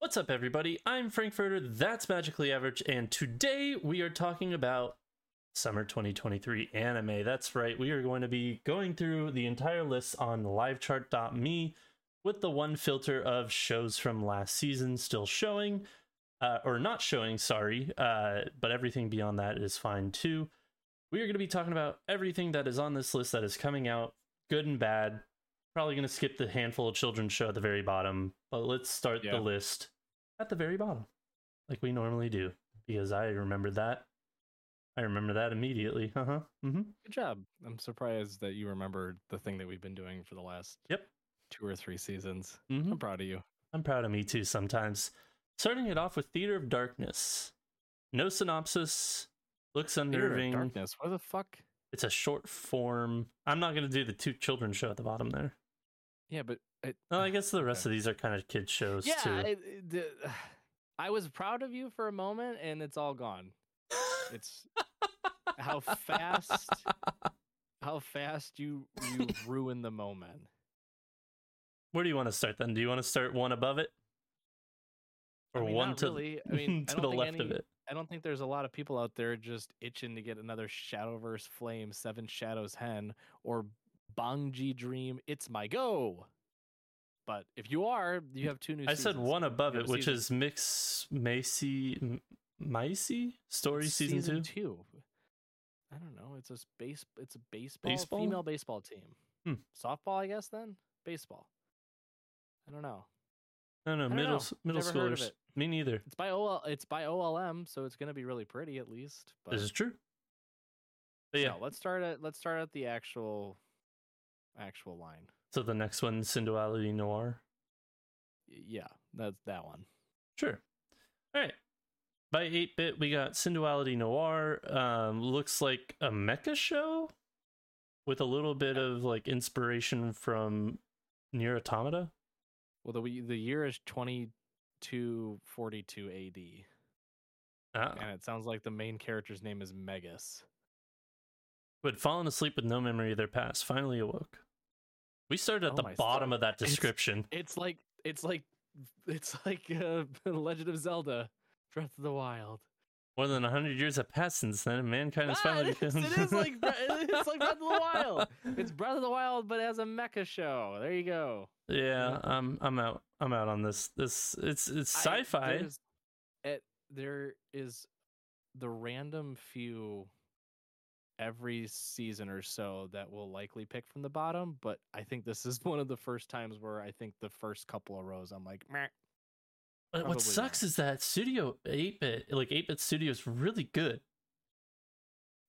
What's up, everybody? I'm Frankfurtter, that's Magically Average, and today we are talking about Summer 2023 anime. That's right, we are going to be going through the entire list on livechart.me with the one filter of shows from last season still showing, uh, or not showing, sorry, uh, but everything beyond that is fine too. We are going to be talking about everything that is on this list that is coming out, good and bad. Probably going to skip the handful of children's show at the very bottom, but let's start Yeah. the list at the very bottom, like we normally do, because I remember that. I remember that immediately. Uh huh. Mm-hmm. Good job. I'm surprised that you remembered the thing that we've been doing for the last Yep. two or three seasons. Mhm. I'm proud of you. I'm proud of me too sometimes. Starting it off with Theater of Darkness. No synopsis. Looks Theater of unnerving. Darkness. What the fuck? It's a short form. I'm not going to do the two children show at the bottom there. Yeah, but it, Well, I guess the rest of these are kind of kid shows yeah, too. it, it- eh, the- I was proud of you for a moment, and it's all gone. It's how fast, how fast you you ruin the moment. Where do you want to start then? Do you want to start one above it? I Or mean, one to, really. I mean, I to don't the left of it? I don't think there's a lot of people out there just itching to get another Shadowverse Flame Seven Shadows Hen or BanG Dream. It's my go. But if you are, you have two new. I said one above it, which season- is Mix Macy M- Micey Story it's season, two. I don't know. It's a space. It's a baseball, Baseball? female baseball team. Hmm. Softball, I guess. Then baseball. I don't know. No, no, don't middle know. s- middle Never heard of schoolers. Me neither. It's by OL. It's by OLM, so it's gonna be really pretty at least. But This is true. But yeah, No, let's start at let's start at the actual actual line. so the next one, Synduality Noir. Yeah, that's that one. Sure. All right. By 8 bit, we got Synduality Noir. Um, looks like a mecha show with a little bit of like inspiration from Nier Automata. Well, the we- the year is twenty two forty two AD, Ah, and it sounds like the main character's name is Megas. who had fallen asleep with no memory of their past, finally awoke. We started at Oh the bottom of that description. It's like it's like it's like uh, Legend of Zelda, Breath of the Wild. More than 100 years have passed since then, mankind has Ah, finally It is, it is like it's like Breath of the Wild. It's Breath of the Wild, but as a mecha show. There you go. yeah, I'm I'm out. I'm out on this. This it's it's sci-fi. there's- It, there is the random few every season or so that will likely pick from the bottom, but I think this is one of the first times where I think the first couple of rows I'm like, Meh. But what sucks not. is that Studio 8-bit, like 8-bit Studio is really good.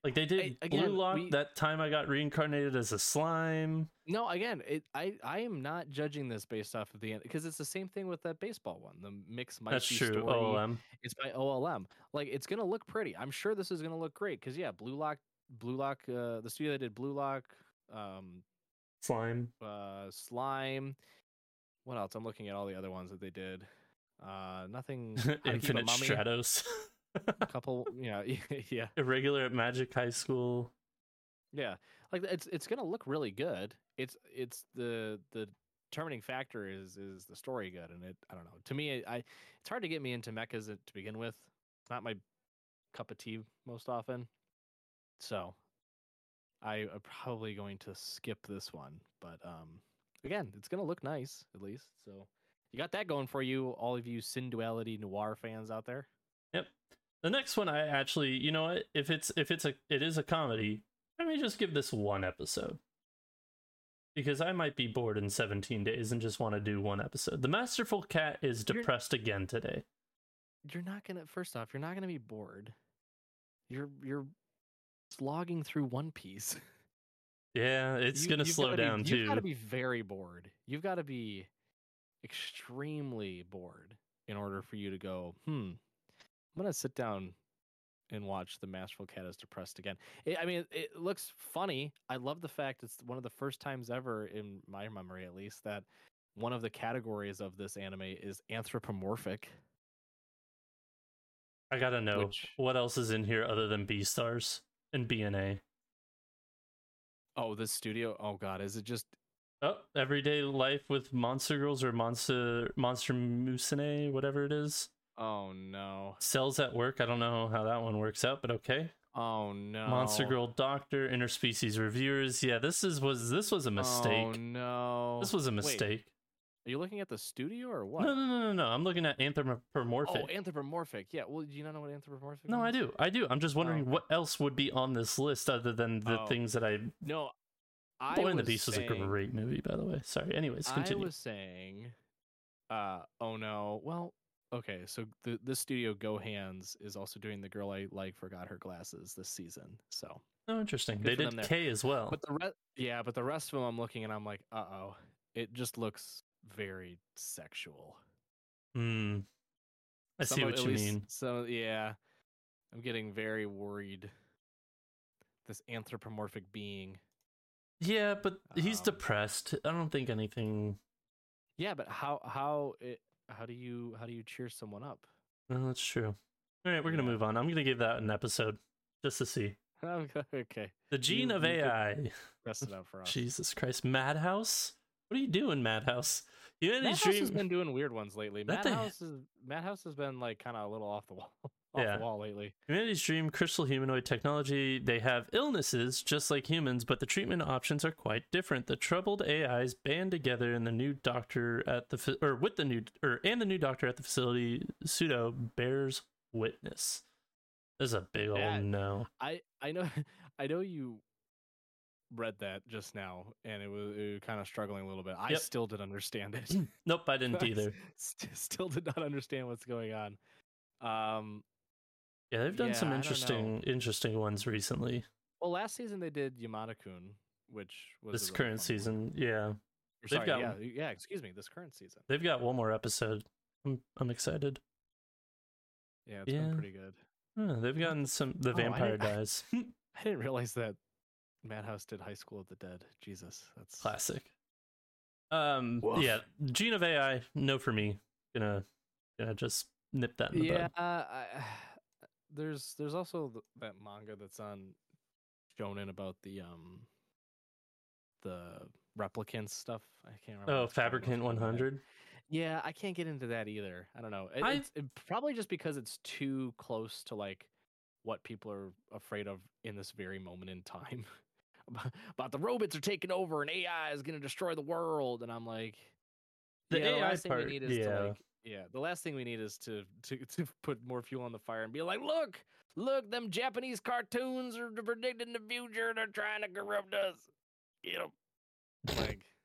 Like they did again, Blue Lock we- that time I got reincarnated as a slime. No, again, it, I I am not judging this based off of the end because it's the same thing with that baseball one, the mix might That's be true. story. OLM. It's by OLM. Like it's gonna look pretty. I'm sure this is gonna look great because yeah, Blue Lock, Blue Lock, uh, the studio that did Blue Lock, um, Slime. uh, Slime. What else? I'm looking at all the other ones that they did. Uh, nothing. How to Keep a Infinite Mummy, Stratos. A couple. Yeah, yeah, Irregular at Magic High School. yeah. Like it's it's gonna look really good. It's it's the the determining factor is is the story good and it I don't know. To me, I it's hard to get me into mechas to begin with. It's not my cup of tea most often. So I am probably going to skip this one, but um again, it's gonna look nice at least. So you got that going for you, all of you Synduality noir fans out there. Yep. The next one I actually, you know what? If it's if it's a it is a comedy, let me just give this one episode. Because I might be bored in 17 days and just want to do one episode. The Masterful Cat is You're- depressed again today. You're not gonna first off, you're not gonna be bored. You're you're slogging through One Piece. Yeah, it's You- gonna slow gotta be- down You've got to be very bored. You've got to be extremely bored in order for you to go, hmm, I'm to sit down and watch The Masterful Cat is Depressed again. It, I mean, it looks funny. I love the fact it's one of the first times ever, in my memory at least, that one of the categories of this anime is anthropomorphic. I gotta know which- what else is in here other than Beastars and BNA. Oh, this studio. Oh, God. Is it just. Oh, everyday life with monster girls or monster monster musume, whatever it is. Oh, no. Cells at work. I don't know how that one works out, but okay. Oh, no. Monster Girl Doctor, interspecies reviewers. Yeah, this is was this was a oh, mistake. Oh, no. This was a mistake. Are you looking at the studio or what? No, no, no, no, no. I'm looking at anthropomorphic. Oh, anthropomorphic. Yeah. Well, do you not know what anthropomorphic? no, I do. I do. I'm just wondering okay. what else would be on this list other than the Oh, things that I. No, I Boy and the Beast was a great movie, by the way. Sorry. Anyways, continue. I was saying, uh, oh no. Well, okay. So the the studio Go Hands is also doing the girl I like forgot her glasses this season. So, Oh, interesting. Good They did. K as well. but the rest, yeah, but the rest of them I'm looking and I'm like, uh oh, it just looks very sexual. Hmm. I Some see of- what you mean. So yeah, I'm getting very worried. This anthropomorphic being. Yeah, but he's Um, depressed. I don't think anything. Yeah, but how how it how do you how do you cheer someone up? No, that's true. All right, we're gonna Yeah. move on. I'm gonna give that an episode just to see okay, the gene You- of you AI. rest it out for us. Jesus Christ, Madhouse. What are you doing, Madhouse? You had Madhouse dream? has been doing weird ones lately. That Madhouse is Madhouse has been like kind of a little off the wall, off Yeah. the wall lately. Humanity's dream, crystal humanoid technology. They have illnesses just like humans, but the treatment options are quite different. The troubled AIs band together, and the new doctor at the fa- or with the new or and the new doctor at the facility, pseudo bears witness. This is a big old Yeah. no. I I know I know you read that just now, and it was, it was kind of struggling a little bit. I Yep. still didn't understand it. Nope, I didn't either. St- still did not understand what's going on. Um, Yeah, they've done Yeah, some interesting interesting ones recently. well, last season they did Yamada-kun, which was This current fun one. season, yeah, Or they've sorry, got- yeah, yeah. Excuse me, this current season. they've got one more episode. I'm I'm excited. Yeah, it's Yeah. been pretty good. Huh, they've gotten some. The Oh, vampire I- dies. I didn't realize that Madhouse did High School of the Dead. Jesus, that's Classic. Um. Woof. Yeah. Gene of AI. No for me. Gonna gonna just nip that in the yeah. bud. I, there's there's also th- that manga that's on Shonen about the um the replicants stuff. I can't remember. Oh, what it's called off the Fabricant top of my head. 100. Yeah, I can't get into that either. I don't know. It, I- it's it, probably just because it's too close to like what people are afraid of in this very moment in time. about, the robots are taking over and AI is going to destroy the world, and I'm like, The yeah, AI last thing part, we need is yeah. to like, yeah, the last thing we need is to, to to put more fuel on the fire and be like, look, look, them Japanese cartoons are predicting the future. And they're trying to corrupt us. Get 'em. Like,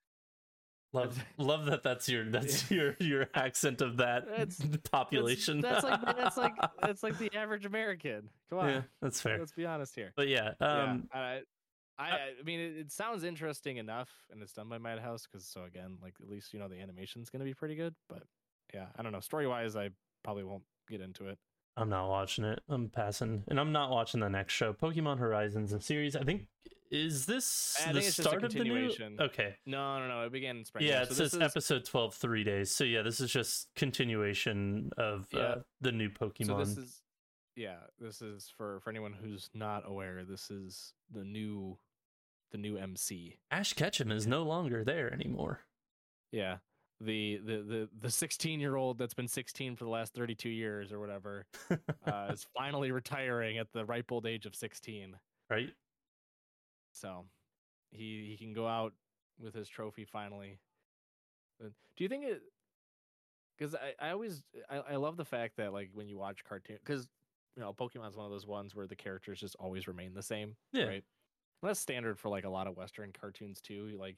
Love, love that. That's your that's your your accent of that That's- population. That's, that's like that's like that's like the average American. Come on, yeah, that's fair. let's be honest here. But yeah, um, yeah, I, I, I mean, it, it sounds interesting enough, and it's done by Madhouse because so again, like at least you know the animation's gonna be pretty good. But yeah, I don't know. Story wise, I probably won't get into it. I'm not watching it. I'm passing, and I'm not watching the next show. Pokemon Horizons, a series. I think is this I the think it's just a start of the new? continuation. Okay, No, no, no. It began in spring. yeah, it so says this is, episode 12, three days. So yeah, this is just continuation of uh, the new Pokemon. So this is yeah. This is for for anyone who's not aware. This is the new the new MC. Ash Ketchum is no longer there anymore. Yeah. The the the the 16 year old that's been 16 for the last 32 years or whatever uh, is finally retiring at the ripe old age of 16. right? So he he can go out with his trophy finally. Do you think it? Because I, I always I, I love the fact that like when you watch cartoon because you know Pokemon's one of those ones where the characters just always remain the same. Yeah. Right. And that's standard for like a lot of Western cartoons too. Like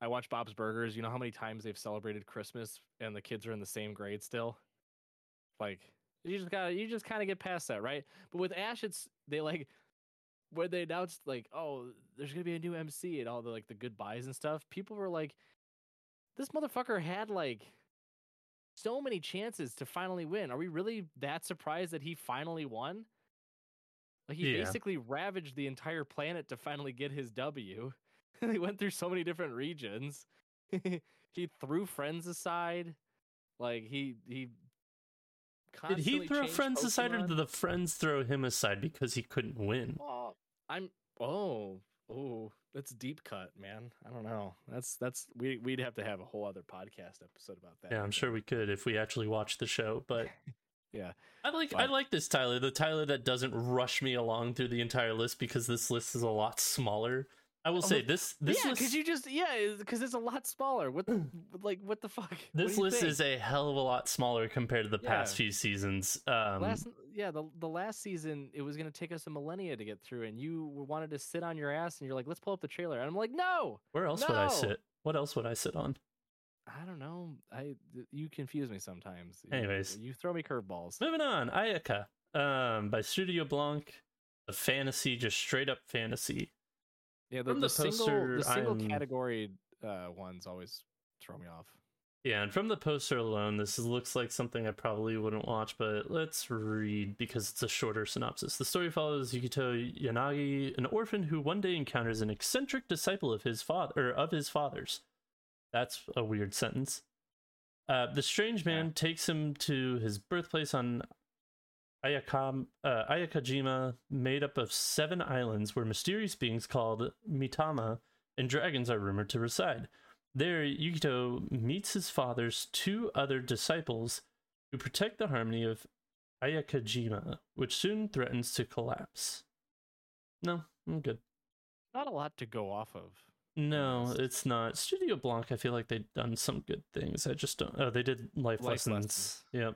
I watch Bob's Burgers. You know how many times they've celebrated Christmas and the kids are in the same grade still. Like you just gotta you just kind of get past that, right? But with Ash, it's they like when they announced like, oh, there's gonna be a new MC and all the like the goodbyes and stuff, people were like, this motherfucker had like so many chances to finally win. Are we really that surprised that he finally won? Like he Yeah. basically ravaged the entire planet to finally get his W. he went through so many different regions. he threw friends aside. Like he he Did he throw friends aside, or did the friends throw him aside because he couldn't win? Oh, I'm oh oh that's deep cut, man. I don't know. That's that's we we'd have to have a whole other podcast episode about that. Yeah, I I'm sure we could if we actually watched the show. But Yeah. I like I like this Tyler, the Tyler that doesn't rush me along through the entire list because this list is a lot smaller. I will say Oh, this this yeah, because you just yeah, because it's a lot smaller. What the like what the fuck? This list think? is a hell of a lot smaller compared to the past few seasons. Um, last yeah the the last season it was gonna take us a millennia to get through, and you wanted to sit on your ass, and you're like, let's pull up the trailer, and I'm like, no, where else would I sit? What else would I sit on? I don't know. I you confuse me sometimes. Anyways. you throw me curveballs. Moving on, Ayaka, um, by Studio Blanc, a fantasy, just straight up fantasy. Yeah, the, From the, the single poster, the single I'm- category uh, ones always throw me off. Yeah, and from the poster alone, this looks like something I probably wouldn't watch, but let's read because it's a shorter synopsis. The story follows Yukito Yanagi, an orphan who one day encounters an eccentric disciple of his father or of his father's. That's a weird sentence. Uh, the strange man takes him to his birthplace on Ayakam, uh, Ayakajima, made up of seven islands where mysterious beings called Mitama and dragons are rumored to reside. There, Yukito meets his father's two other disciples who protect the harmony of Ayakajima, which soon threatens to collapse. No, I'm good. Not a lot to go off of. No, it's not. Studio Blanc, I feel like they've done some good things. I just don't. Oh, they did life, Life lessons. lessons. Yep.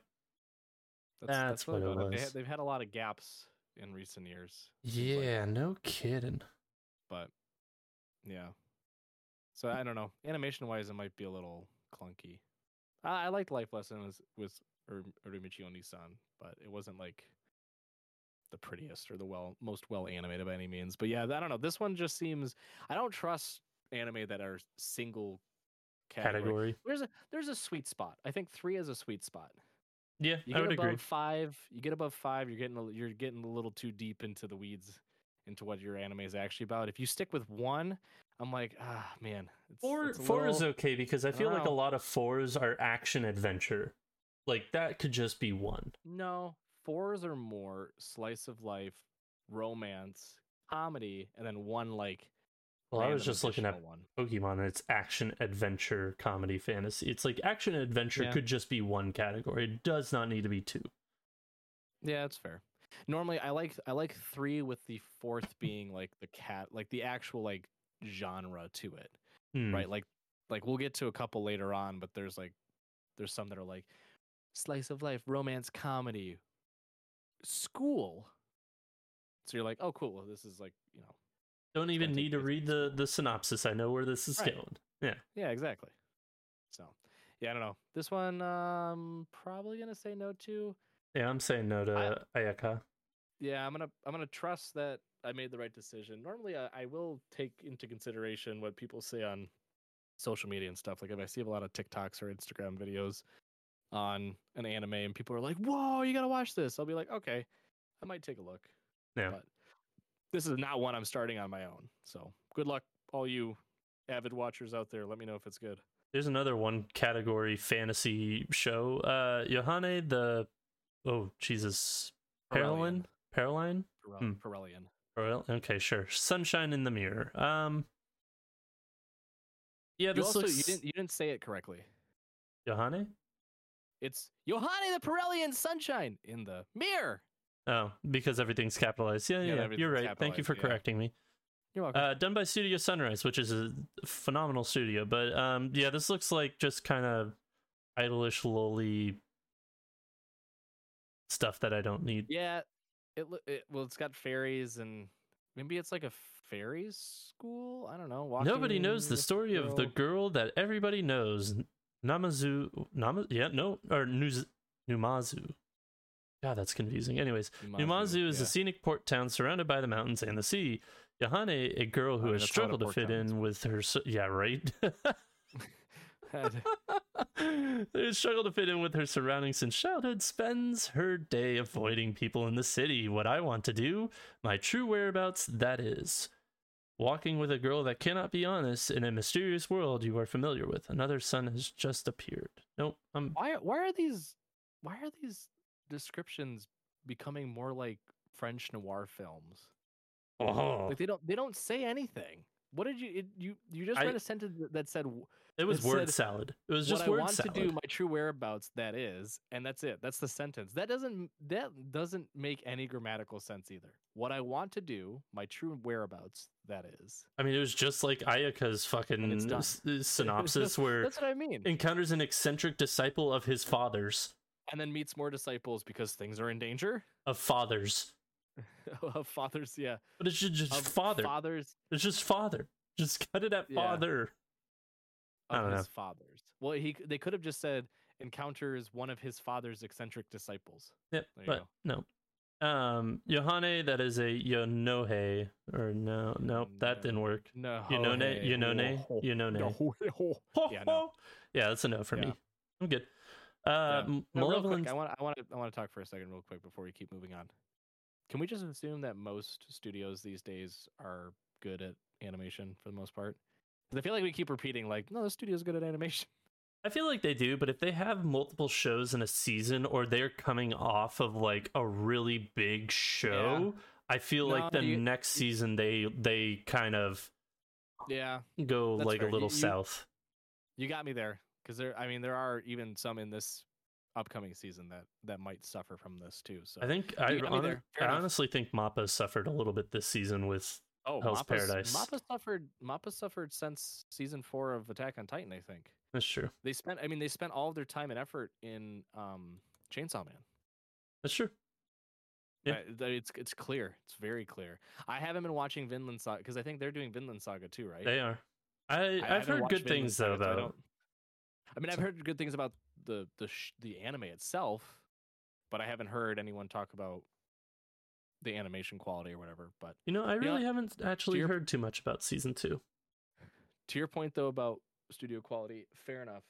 That's really what it about They was. ha- they've had a lot of gaps in recent years. seems like. Yeah, no kidding. but yeah. So I don't know. Animation wise, it might be a little clunky. I, I liked Life Lessons with Ur- Uramichi Oniisan, but it wasn't like the prettiest or the well most well animated by any means. But yeah, I don't know. This one just seems I don't trust anime that are single category. Category. There's a there's a sweet spot. I think three is a sweet spot. Yeah, You I get would above agree. five, you get above five, you're getting a, you're getting a little too deep into the weeds, into what your anime is actually about. If you stick with one, I'm like, ah, man. It's, Four it's four is okay because I I feel don't like a lot of fours are action adventure. Like that could just be one. No, fours are more slice of life, romance, comedy, and then one like. Well, I was just looking at one. Pokemon and it's action adventure comedy fantasy. It's like action adventure Yeah. could just be one category. It does not need to be two. Yeah, that's fair. Normally, I like I like three with the fourth being like the cat, like the actual like genre to it. Hmm. right like like we'll get to a couple later on but there's like there's some that are like slice of life romance comedy school so you're like oh cool well, this is like you know Don't even need to read the the synopsis. I know where this is Right. going. Yeah. Yeah, exactly. So, yeah, I don't know. This one, um, probably gonna say no to. Yeah, I'm saying no to Ayaka. Yeah, I'm gonna I'm gonna trust that I made the right decision. Normally, I, I will take into consideration what people say on social media and stuff. Like if I see a lot of TikToks or Instagram videos on an anime and people are like, "Whoa, you gotta watch this," I'll be like, "Okay, I might take a look." Yeah. But this is not one I'm starting on my own. So good luck, all you avid watchers out there. Let me know if it's good. There's another one category fantasy show. Uh Yohane the oh Jesus Paroline? Paroline? Pirel- Hmm. Okay, sure. Sunshine in the Mirror. Um Yeah, You also looks you didn't you didn't say it correctly. Yohane? It's Yohane the Parhelion Sunshine in the mirror. Oh, because everything's capitalized. Yeah, Yeah, yeah. You're right. Thank you for yeah. correcting me. You're welcome. Uh, done by Studio Sunrise, which is a phenomenal studio. But um, yeah, this looks like just kind of idolish, lowly stuff that I don't need. yeah, it, it well, it's got fairies and maybe it's like a fairies school. I don't know. Nobody knows the story of the girl- that everybody knows. Namazu, Nama, yeah, no, or Nuz, Numazu. God, that's confusing. Anyways, Numazu is a scenic port town surrounded by the mountains and the sea. Yohane, a girl who I mean, has that's a lot of struggled to fit towns. in with her. s- Yeah, right. Who struggled to fit in with her surroundings since childhood, spends her day avoiding people in the city. What I want to do, my true whereabouts, that is. Walking with a girl that cannot be honest in a mysterious world you are familiar with. Another sun has just appeared. Nope, I'm why why are these why are these descriptions becoming more like French noir films? Oh, Like they don't they don't say anything. What did you it, you you just I- read a sentence that- said it was word said, salad. It was just what just I want salad. to do my true whereabouts that is and that's it. That's the sentence. That doesn't that doesn't make any grammatical sense either. What I want to do, my true whereabouts that is. I mean, it was just like Ayaka's fucking it's done. s- synopsis where That's what I mean. encounters an eccentric disciple of his father's. And then meets more disciples because things are in danger. Of fathers. of fathers, yeah. But it's just, just father. Fathers It's just father. Just cut it at Yeah. father. I don't his know. fathers. Well, he they could have just said encounters one of his father's eccentric disciples. Yep, There you but no. Um, Yohane, that is a Yonohe, or no, nope, that didn't work. No, Yonone, hey, Yonone, Yonone. no. Yeah, no. Yeah, that's a no for Yeah. me. I'm good. Uh, Yeah. M- No, real quick, I want I want to I want to talk for a second, real quick, before we keep moving on. Can we just assume that most studios these days are good at animation for the most part? 'Cause I feel like we keep repeating, like, no, the studio's good at animation. I feel like they do, but if they have multiple shows in a season or they're coming off of like a really big show, I feel No, like the you- next season they they kind of Yeah, go That's like fair. a little you- south. you got me there. Because there, I mean, there are even some in this upcoming season that that might suffer from this too. So I think I, got me hon- there. Fair I honestly think Mappa suffered a little bit this season with Oh, Hell's Mappa's, Paradise. Mappa suffered. Mappa suffered since season four of Attack on Titan. I think that's true. they spent. I mean, they spent all of their time and effort in um, Chainsaw Man. That's true. Yeah. It's it's clear. It's very clear. I haven't been watching Vinland Saga because I think they're doing Vinland Saga too, right? They are. I, I I've heard good Vinland things though Saga, I about. don't- I mean, I've heard good things about the the sh- the anime itself, but I haven't heard anyone talk about the animation quality or whatever. But You know, I You know, really haven't actually your- heard too much about season two. to your point though about studio quality, fair enough.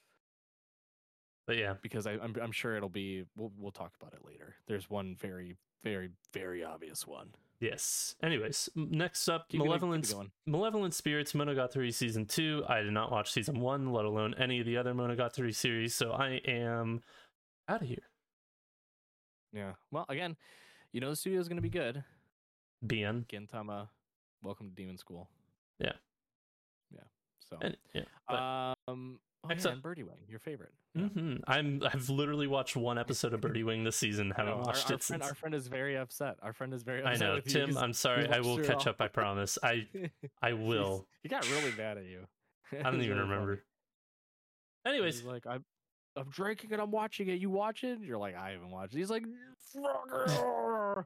But yeah, because I, I'm I'm sure it'll be. We'll we'll talk about it later. There's one very very very obvious one. Yes. Anyways, next up, Keep it- keep Malevolent, going. Malevolent Spirits Monogatari season two. I did not watch season one, let alone any of the other Monogatari series, so I am out of here. Yeah. Well, again, you know the studio is gonna be good. BN. Gintama, welcome to Demon School. Yeah. Yeah. So. And, yeah. But, um. Oh, up- and Birdie Wing, your favorite. Yeah. mhm. I'm I've literally watched one episode of Birdie Wing this season. Haven't our, watched our it friend, since. our friend is very upset. Our friend is very upset I know. Tim. I'm sorry. I will catch all. up. I promise. I I will. He got really mad at you. I don't even remember. Anyways, He's like, I'm, I'm drinking and I'm watching it. You watch it? You're like, I haven't watched it. He's like,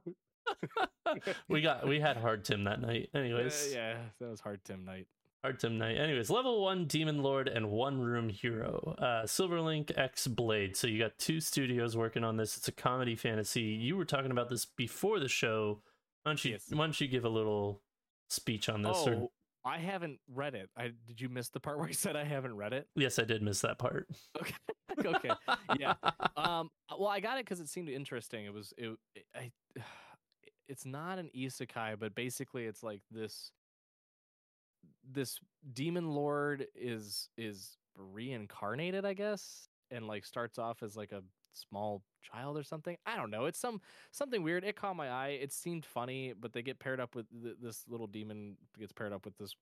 we got we had hard Tim that night. Uh, Anyways, yeah, that was hard Tim night. Artem Knight. Anyways, level one Demon Lord and one room hero. Uh, Silverlink X Blade. So you got two studios working on this. It's a comedy fantasy. You were talking about this before the show. Why don't you Yes. why don't you give a little speech on this? Oh, Or, I haven't read it. I did you miss the part where I said I haven't read it? yes, I did miss that part. Okay. okay. Yeah. Um. Well, I got it because it seemed interesting. It was. It. it- I. It's not an isekai, but basically, it's like this. This demon lord is is reincarnated, I guess, and like starts off as like a small child or something. I don't know. It's some something weird. It caught my eye. It seemed funny, but they get paired up with th- this little demon gets paired up with this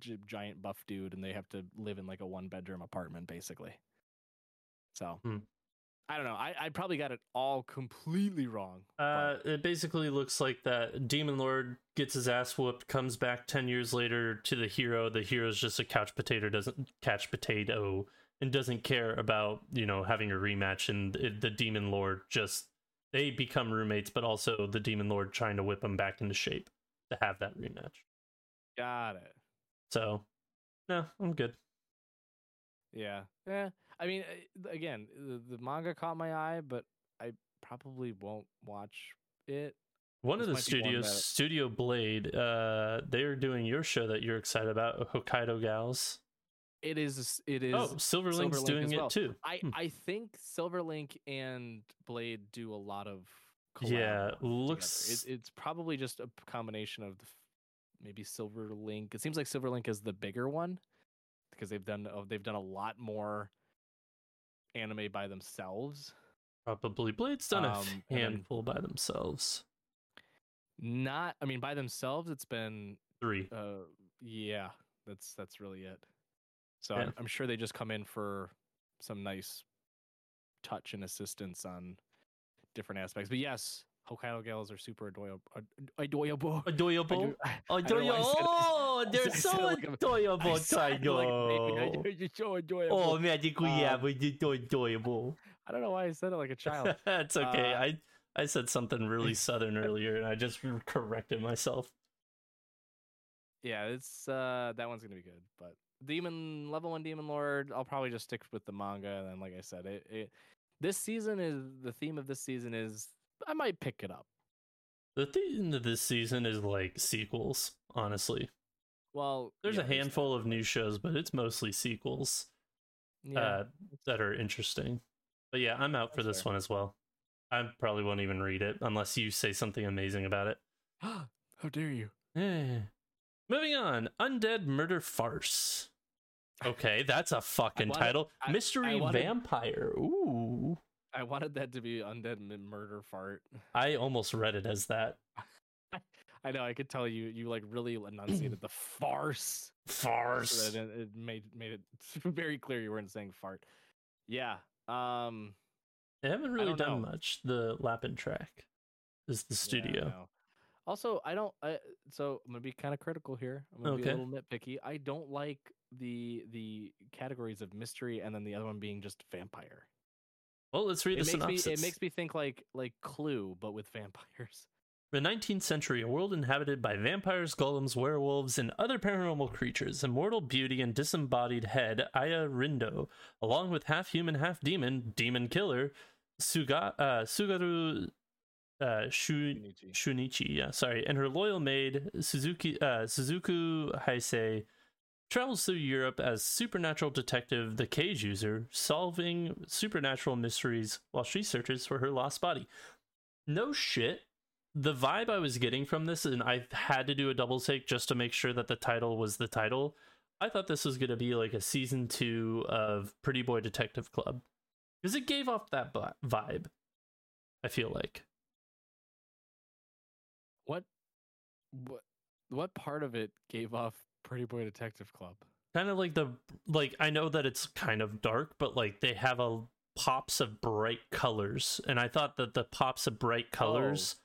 gi- giant buff dude, and they have to live in like a one bedroom apartment, basically. So Hmm. I don't know. I, I probably got it all completely wrong. Uh, it basically looks like that Demon Lord gets his ass whooped, comes back ten years later to the hero. The hero's just a couch potato, doesn't catch potato, and doesn't care about you know having a rematch. And it, the Demon Lord just they become roommates, but also the Demon Lord trying to whip him back into shape to have that rematch. got it. So, no, I'm good. Yeah. Yeah. I mean, uh, again, the, the manga caught my eye, but I probably won't watch it. One of the might be one studios, Studio Blade, uh, they're doing your show that you're excited about, Hokkaido Gals. It is. It is. Oh, Silverlink's Silverlink doing as it too. I Hmm. I think Silverlink and Blade do a lot of. Yeah, looks- It, it's probably just a combination of the, maybe Silverlink. It seems like Silverlink is the bigger one because they've done oh, they've done a lot more anime by themselves. Probably Blade's done a Um, then- handful by themselves. Not, I mean, by themselves, it's been Three. uh yeah that's that's really it so Yeah. I'm, I'm sure they just come in for some nice touch and assistance on different aspects but yes hokkaido gals are super adorable adorable Adorable. I don't know I Oh, they're so like adorable, I like a baby. I Tygo. know, You're so adorable. Oh, magical, yeah, Um, but you're so adorable. I don't know why I said it like a child. That's okay. Uh, I I said something really southern earlier, and I just corrected myself. yeah, it's uh that one's gonna be good. But Demon level one Demon Lord, I'll probably just stick with the manga. And then, like I said, it, it this season is the theme of this season is I might pick it up. The theme of this season is like sequels. Honestly, Well, there's yeah, a handful of new shows, but it's mostly sequels. that. Yeah, uh, that are interesting. But yeah, I'm out for That's this fair. one as well. I probably won't even read it unless you say something amazing about it. how dare you? Eh. Moving on, Undead Murder Farce. Okay, that's a fucking title. I- I Mystery wanted- Vampire. Ooh. I wanted that to be undead murder fart. I almost read it as that. I know. I could tell you. You like really enunciated the farce. Farce. it, it made made it very clear you weren't saying fart. Yeah. Um. They haven't really done know. much. The Lapin track is the yeah, studio. no. Also, I don't. I, so I'm gonna be kind of critical here. I'm gonna be Okay. a little nitpicky. I don't like the the categories of mystery and then the other one being just vampire. Well, let's read It the synopsis. me it makes me think like like Clue, but with vampires. The 19th century, a world inhabited by vampires, golems, werewolves, and other paranormal creatures. Immortal beauty and disembodied head Aya Rindo, along with half human, half demon, demon killer Suga, uh, Sugaru uh, Shu, Shunichi. Shunichi. Yeah, sorry, and her loyal maid Suzuki uh, Suzuku Heisei travels through Europe as supernatural detective, the Cage User, solving supernatural mysteries while she searches for her lost body. No shit. The vibe I was getting from this, and I had to do a double take just to make sure that the title was the title. I thought this was going to be like a season two of Pretty Boy Detective Club because it gave off that vibe. I feel like. What what what part of it gave off Pretty Boy Detective Club? kind of like the like i know that it's kind of dark but like they have a pops of bright colors and i thought that the pops of bright oh, colors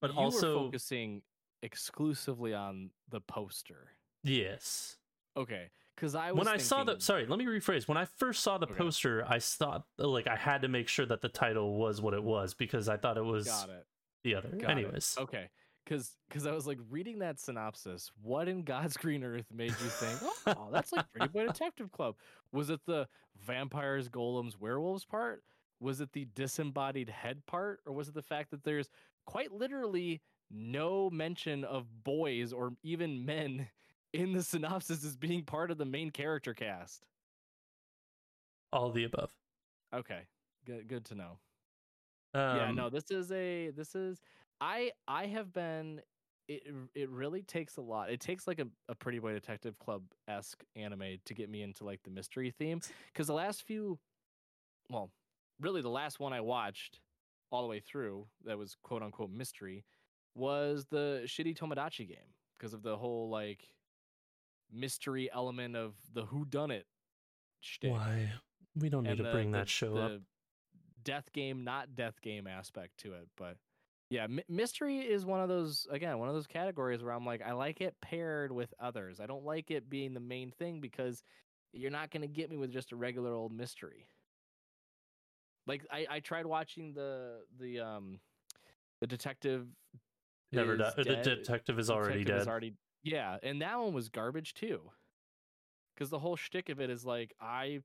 but you also were focusing exclusively on the poster. yes Okay, because I was when i saw the sorry let me rephrase when i first saw the Okay. poster i thought like i had to make sure that the title was what it was because i thought it was Got it. the other Got it. anyways Okay. Because because I was like reading that synopsis. What in God's green earth made you think, oh, that's like Pretty Boy Detective Club? Was it the vampires, golems, werewolves part? Was it the disembodied head part, or was it the fact that there's quite literally no mention of boys or even men in the synopsis as being part of the main character cast? All the above. Okay, good good to know. Um, yeah, no, this is a this is I I have been it it really takes a lot. It takes like a, a Pretty Boy Detective Club esque anime to get me into like the mystery theme. Because the last few, well, really the last one I watched all the way through that was quote unquote mystery was the shitty Tomodachi game because of the whole like mystery element of the who done it shtick. Why? We don't need and to the- bring the- that show up. Death game, not death game aspect to it, but yeah, my- mystery is one of those again, one of those categories where I'm like, I like it paired with others. I don't like it being the main thing because you're not going to get me with just a regular old mystery. Like I, I tried watching the the um the detective Never is died. The detective is already detective is dead. already yeah, and that one was garbage too. Because the whole shtick of it is like I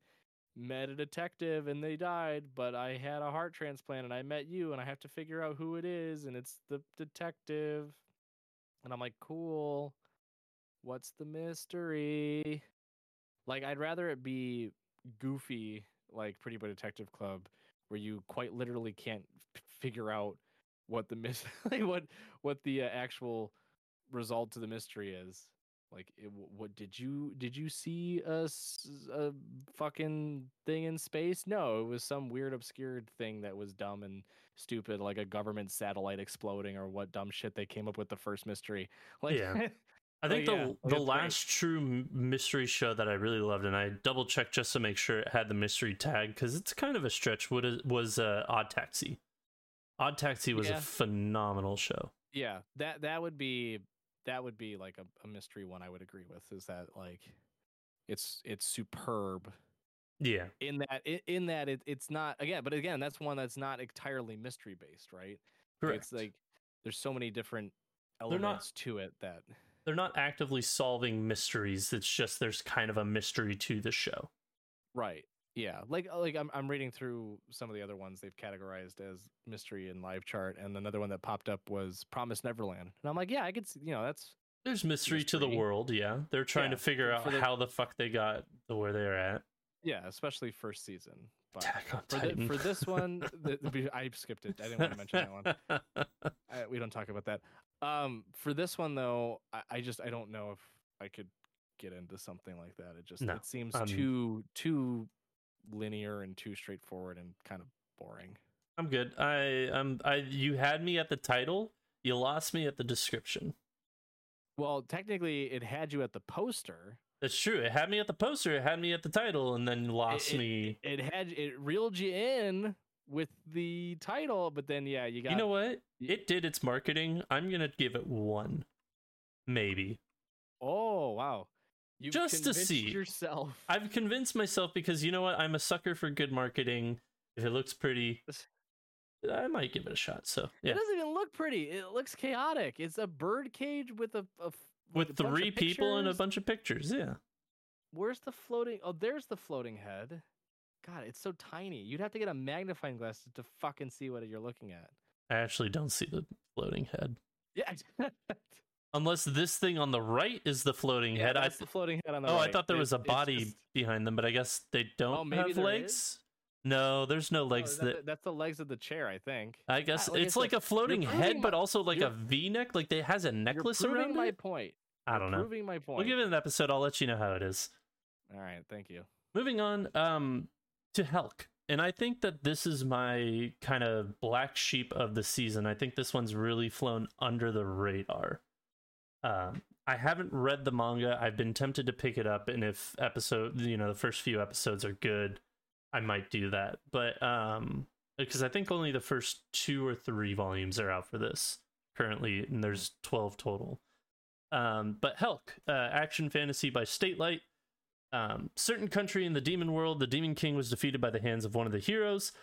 met a detective and they died, but I had a heart transplant and I met you and I have to figure out who it is and it's the detective. And I'm like, cool. What's the mystery? Like I'd rather it be goofy like Pretty Boy Detective Club where you quite literally can't figure out what the mis- like what what the uh, actual result to the mystery is. Like, it, what did you did you see a, a fucking thing in space? No, it was some weird obscured thing that was dumb and stupid, like a government satellite exploding or what dumb shit they came up with the first mystery. Like, Yeah. I think Oh, the yeah, like, the it's great. last true mystery show that I really loved, and I double checked just to make sure it had the mystery tag because it's kind of a stretch. What was uh, Odd Taxi? Odd Taxi was Yeah. a phenomenal show. yeah, that that would be that would be like a, a mystery one. I would agree with is that like it's it's superb Yeah, in that in that it, it's not again but again that's one that's not entirely mystery based right correct. it's like there's so many different elements not- to it that They're not actively solving mysteries. It's just there's kind of a mystery to the show. right yeah like uh, like I'm, I'm reading through some of the other ones they've categorized as mystery and live chart and another one that popped up was promise neverland and i'm like yeah i could see you know that's There's mystery, to the world. Yeah, they're trying Yeah, to figure out the- how the fuck they got to where they're at. yeah especially first season but for, the, for this one the, the- i skipped it i didn't want to mention that one I, we don't talk about that. Um, for this one though, I, I just I don't know if I could get into something like that. It just No, it seems um, too too linear and too straightforward and kind of boring. I'm good. I um I you had me at the title. You lost me at the description. Well, technically, it had you at the poster. That's true. It had me at the poster. It had me at the title, and then lost it, me. It, it had it reeled you in with the title, but then yeah, you got you know what? It did its marketing. I'm gonna give it one, maybe. Oh wow, you Just to see. yourself. I've convinced myself because you know what? I'm a sucker for good marketing. If it looks pretty, I might give it a shot. So It doesn't even look pretty. It looks chaotic. It's a bird cage with a, a like with a three people and a bunch of pictures. Yeah. Where's the floating? Oh, there's the floating head. God, it's so tiny. You'd have to get a magnifying glass to fucking see what you're looking at. I actually don't see the floating head. Yeah, Unless this thing on the right is the floating yeah head. I that's the floating head on the oh, right. I thought there was a body just- behind them, but I guess they don't Oh, maybe have legs. is? No, there's no Oh, legs is that that. that's the legs of the chair, I think. I guess like I it's like said, a floating head, proving but also like a V neck. Like they has a necklace you're proving around my it. point. I You're don't know. Proving my point. We'll give it an episode. I'll let you know how it is. All right, thank you. Moving on um, to Helck. And I think that this is my kind of black sheep of the season. I think this one's really flown under the radar. Um, I haven't read the manga. I've been tempted to pick it up, and if episode, you know, the first few episodes are good, I might do that. But um, because I think only the first two or three volumes are out for this currently, and there's twelve total. Um, but Helck, uh, action fantasy by Satelight. Um, certain country in the demon world, the demon king was defeated by the hands of one of the heroes.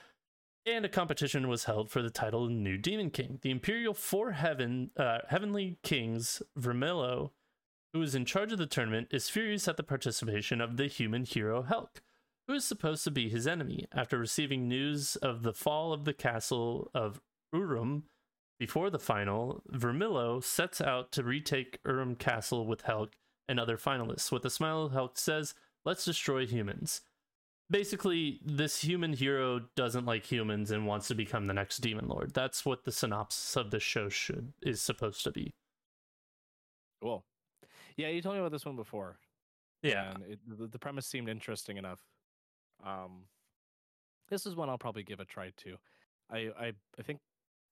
And a competition was held for the title of New Demon King. The Imperial Four Heaven, uh, Heavenly Kings, Vermilio, who is in charge of the tournament, is furious at the participation of the human hero Helck, who is supposed to be his enemy. After receiving news of the fall of the castle of Urum before the final, Vermilio sets out to retake Urum Castle with Helck and other finalists. With a smile, Helck says, Let's destroy humans. Basically, this human hero doesn't like humans and wants to become the next demon lord. That's what the synopsis of the show should is supposed to be. Cool. Yeah, you told me about this one before. Yeah. and it, the, the premise seemed interesting enough. Um, this is one I'll probably give a try to I I, I think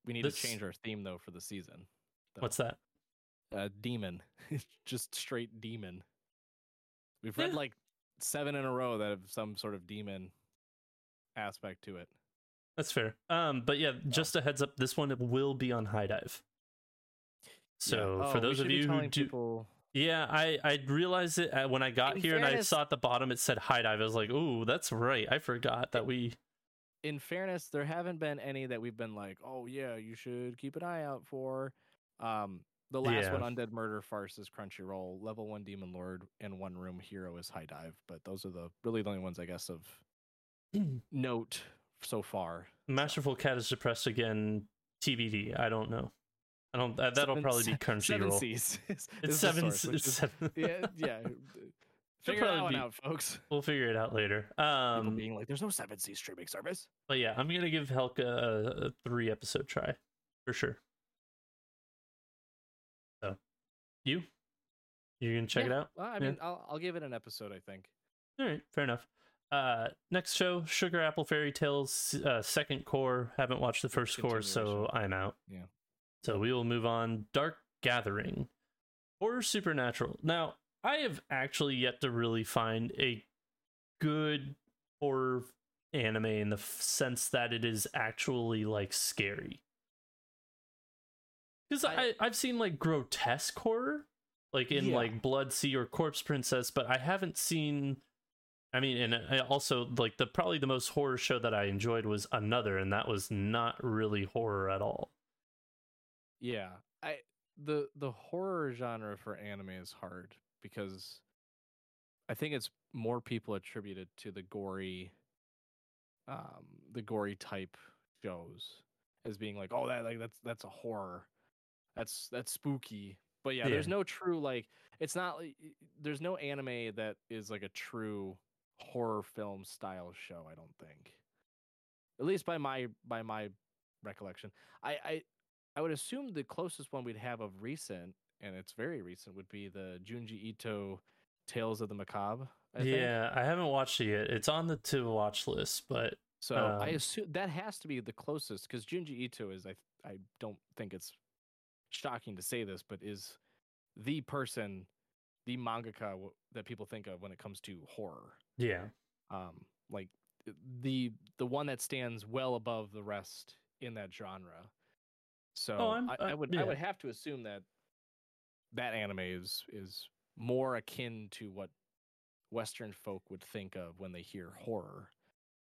we need This- to change our theme though for the season. though. What's that? Uh, demon, just straight demon. We've read Yeah. like seven in a row that have some sort of demon aspect to it. That's fair. Um, but yeah, just a heads up, this one will be on HIDIVE. So Yeah. for Oh, we those of you who do, people- yeah, I I realized it uh, when I got In here and I saw at the bottom it said HIDIVE. I was like, "Ooh, that's right. I forgot that we." in fairness, there haven't been any that we've been like, oh yeah, you should keep an eye out for. Um, the last one, Undead Murder Farce, is Crunchyroll. Level one Demon Lord and One Room Hero is HIDIVE. But those are the really the only ones, I guess, of note so far. Masterful Cat is suppressed again. TBD. I don't know. I don't. That, that'll Seven- probably be Crunchyroll. Is It's seven. source, It's seven. Yeah, yeah. Figure that one be- out, folks. We'll figure it out later. People Um, being like, "There's no Seven Seas streaming service." but yeah, I'm gonna give Helck a, a three episode try for sure. You, you gonna check it out? well, I Yeah. mean, I'll I'll give it an episode. I think. All right, fair enough. Uh, next show, Sugar Apple Fairy Tales, uh, second core. Haven't watched the first core, so I'm out. Yeah. So we will move on. Dark Gathering, horror supernatural. Now, I have actually yet to really find a good horror anime in the f- sense that it is actually like scary. Because I, I- I've seen like grotesque horror, like in Yeah. like Blood-C or Corpse Princess, but I haven't seen. I mean, and I also like the probably the most horror show that I enjoyed was Another, and that was not really horror at all. Yeah, I the the horror genre for anime is hard because I think it's more people attributed to the gory, um, the gory type shows as being like, oh, that like that's that's a horror, that's that's spooky. But yeah, there's no true like it's not like there's no anime that is like a true horror film style show. I don't think, at least by my by my recollection. I I I would assume the closest one we'd have of recent, and it's very recent, would be the Junji Ito Tales of the Macabre. I think. yeah, I haven't watched it yet. It's on the to watch list, but So I um, assume that has to be the closest because Junji Ito is I I don't think it's shocking to say this, but is the person, the mangaka w- that people think of when it comes to horror. yeah, Um, like the the one that stands well above the rest in that genre. So Oh, I, I- I would I would have to assume that that anime is is more akin to what Western folk would think of when they hear horror.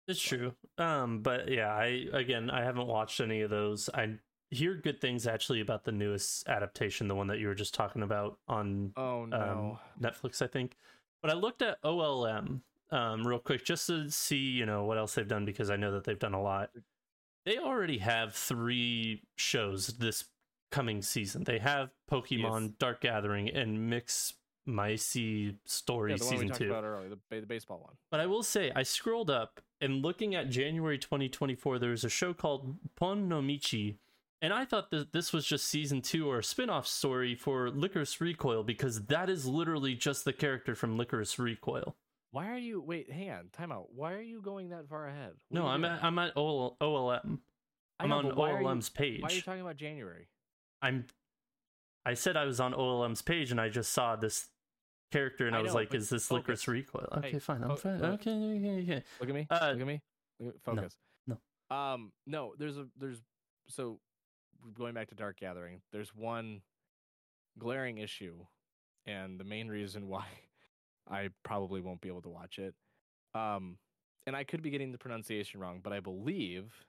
it's true. Um, but yeah, I again, I haven't watched any of those. I hear good things actually about the newest adaptation, the one that you were just talking about on Oh um, Netflix, I think. But I looked at OLM um, real quick just to see, you know, what else they've done because I know that they've done a lot. They already have three shows this coming season. They have Pokemon Yes. Dark Gathering and Mix Meisei Story yeah, the one we season two. about earlier, the, ba- the baseball one. But I will say, I scrolled up and looking at January 2024, there was a show called Pon no Michi. And I thought that this was just season two or a spin off story for Lycoris Recoil because that is literally just the character from Lycoris Recoil. Why are you wait? Hang on, time out. Why are you going that far ahead? What No, I'm doing? at, I'm at OL, OLM. I'm know, on are you- OLM's page. Why are you talking about January? I'm. I said I was on OLM's page and I just saw this character and I, I was know, like, "Is this focus. Lycoris Recoil?" Okay, Hey, fine. I'm fo- fine. fo- Okay, okay, okay. Look at me. Uh, Look at me. Look Focus. no. Um. No. There's a. There's. So, going back to Dark Gathering, there's one glaring issue, and the main reason why I probably won't be able to watch it. Um. And I could be getting the pronunciation wrong, but I believe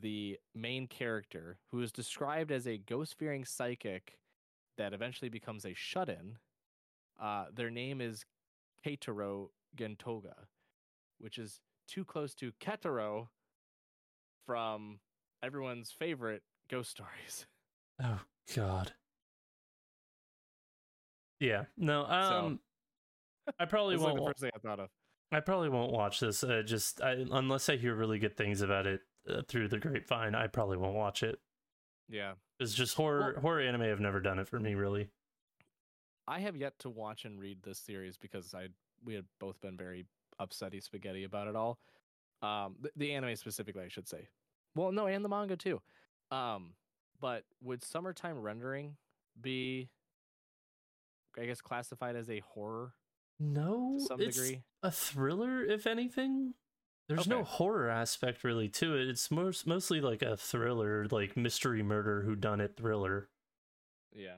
the main character, who is described as a ghost fearing psychic that eventually becomes a shut in. Uh, their name is Keitaro Gentoga, which is too close to Ketaro from everyone's favorite ghost stories. Oh God. Yeah. No. Um. I probably won't. the first thing I thought of. I probably won't watch this. Uh, just I, unless I hear really good things about it uh, through the grapevine, I probably won't watch it. Yeah. It's just horror. Well- horror anime have never done it for me, really. I have yet to watch and read this series because I we had both been very upsetty spaghetti about it all. Um, the, the anime specifically, I should say. Well, no, and the manga too. Um, but would summertime rendering be, I guess, classified as a horror? No, some it's degree. a thriller, if anything. There's no horror aspect really to it. It's most mostly like a thriller, like mystery murder, who done it thriller. Yeah.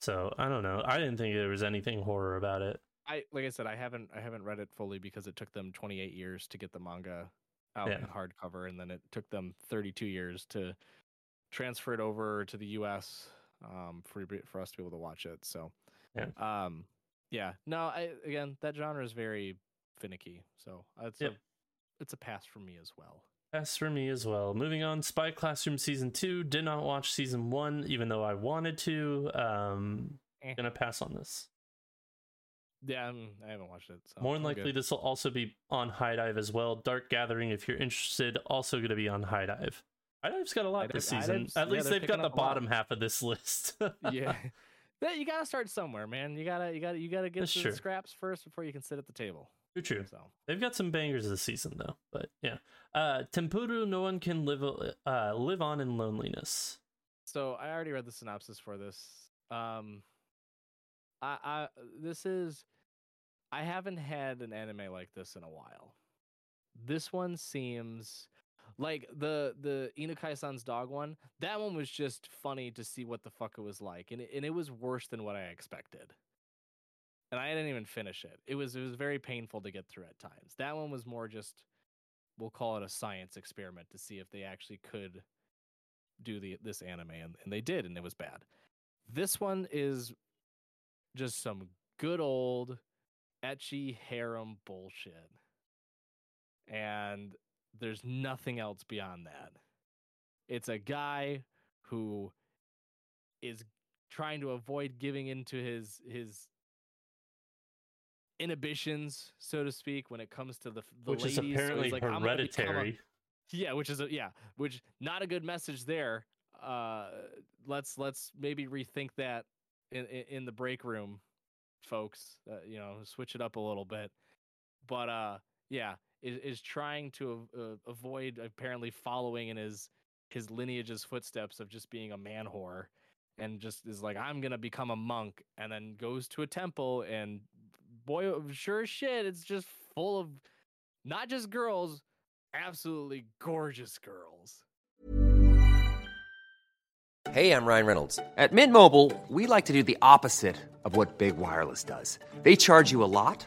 So I don't know. I didn't think there was anything horror about it. I like I said, I haven't I haven't read it fully because it took them 28 years to get the manga out Yeah. in hardcover, and then it took them 32 years to transfer it over to the U.S. Um, for for us to be able to watch it. So, Yeah. um, yeah. No, I again that genre is very finicky, so it's Yep. a it's a pass for me as well. Pass for me as well. Moving on, Spy Classroom season two. Did not watch season one, even though I wanted to. Um, Eh. gonna pass on this. Yeah, I'm, I haven't watched it. So More than likely, this will also be on HIDIVE as well. Dark Gathering, if you're interested, also going to be on HIDIVE. Dive's got a lot this season. At least they're they've got the up a lot. bottom half of this list. yeah. Yeah, you gotta start somewhere, man. You gotta, you gotta, you gotta get That's the true. scraps first before you can sit at the table. True, true. So, They've got some bangers this season though. But yeah, uh, Tempuru, no one can live uh, live on in loneliness. So I already read the synopsis for this. Um, I, I this is I haven't had an anime like this in a while. This one seems like the the Inukai-san's dog one. That one was just funny to see what the fuck it was like, and it, and it was worse than what I expected. And I didn't even finish it. It was it was very painful to get through at times. That one was more just we'll call it a science experiment to see if they actually could do the this anime and, and they did and it was bad this one is just some good old ecchi harem bullshit and there's nothing else beyond that it's a guy who is trying to avoid giving into his his inhibitions so to speak when it comes to the, the which ladies is So apparently like, "I'm gonna become a- hereditary. yeah, which is a yeah, which not a good message there. Uh let's let's maybe rethink that in in, in the break room, folks. Uh, you know, switch it up a little bit. But uh yeah, is, is trying to uh, avoid apparently following in his his lineage's footsteps of just being a man whore and just is like I'm to become a monk and then goes to a temple and boy sure as shit it's just full of not just girls absolutely gorgeous girls. Hey, I'm Ryan Reynolds. At Mint Mobile, we like to do the opposite of what Big Wireless does. They charge you a lot,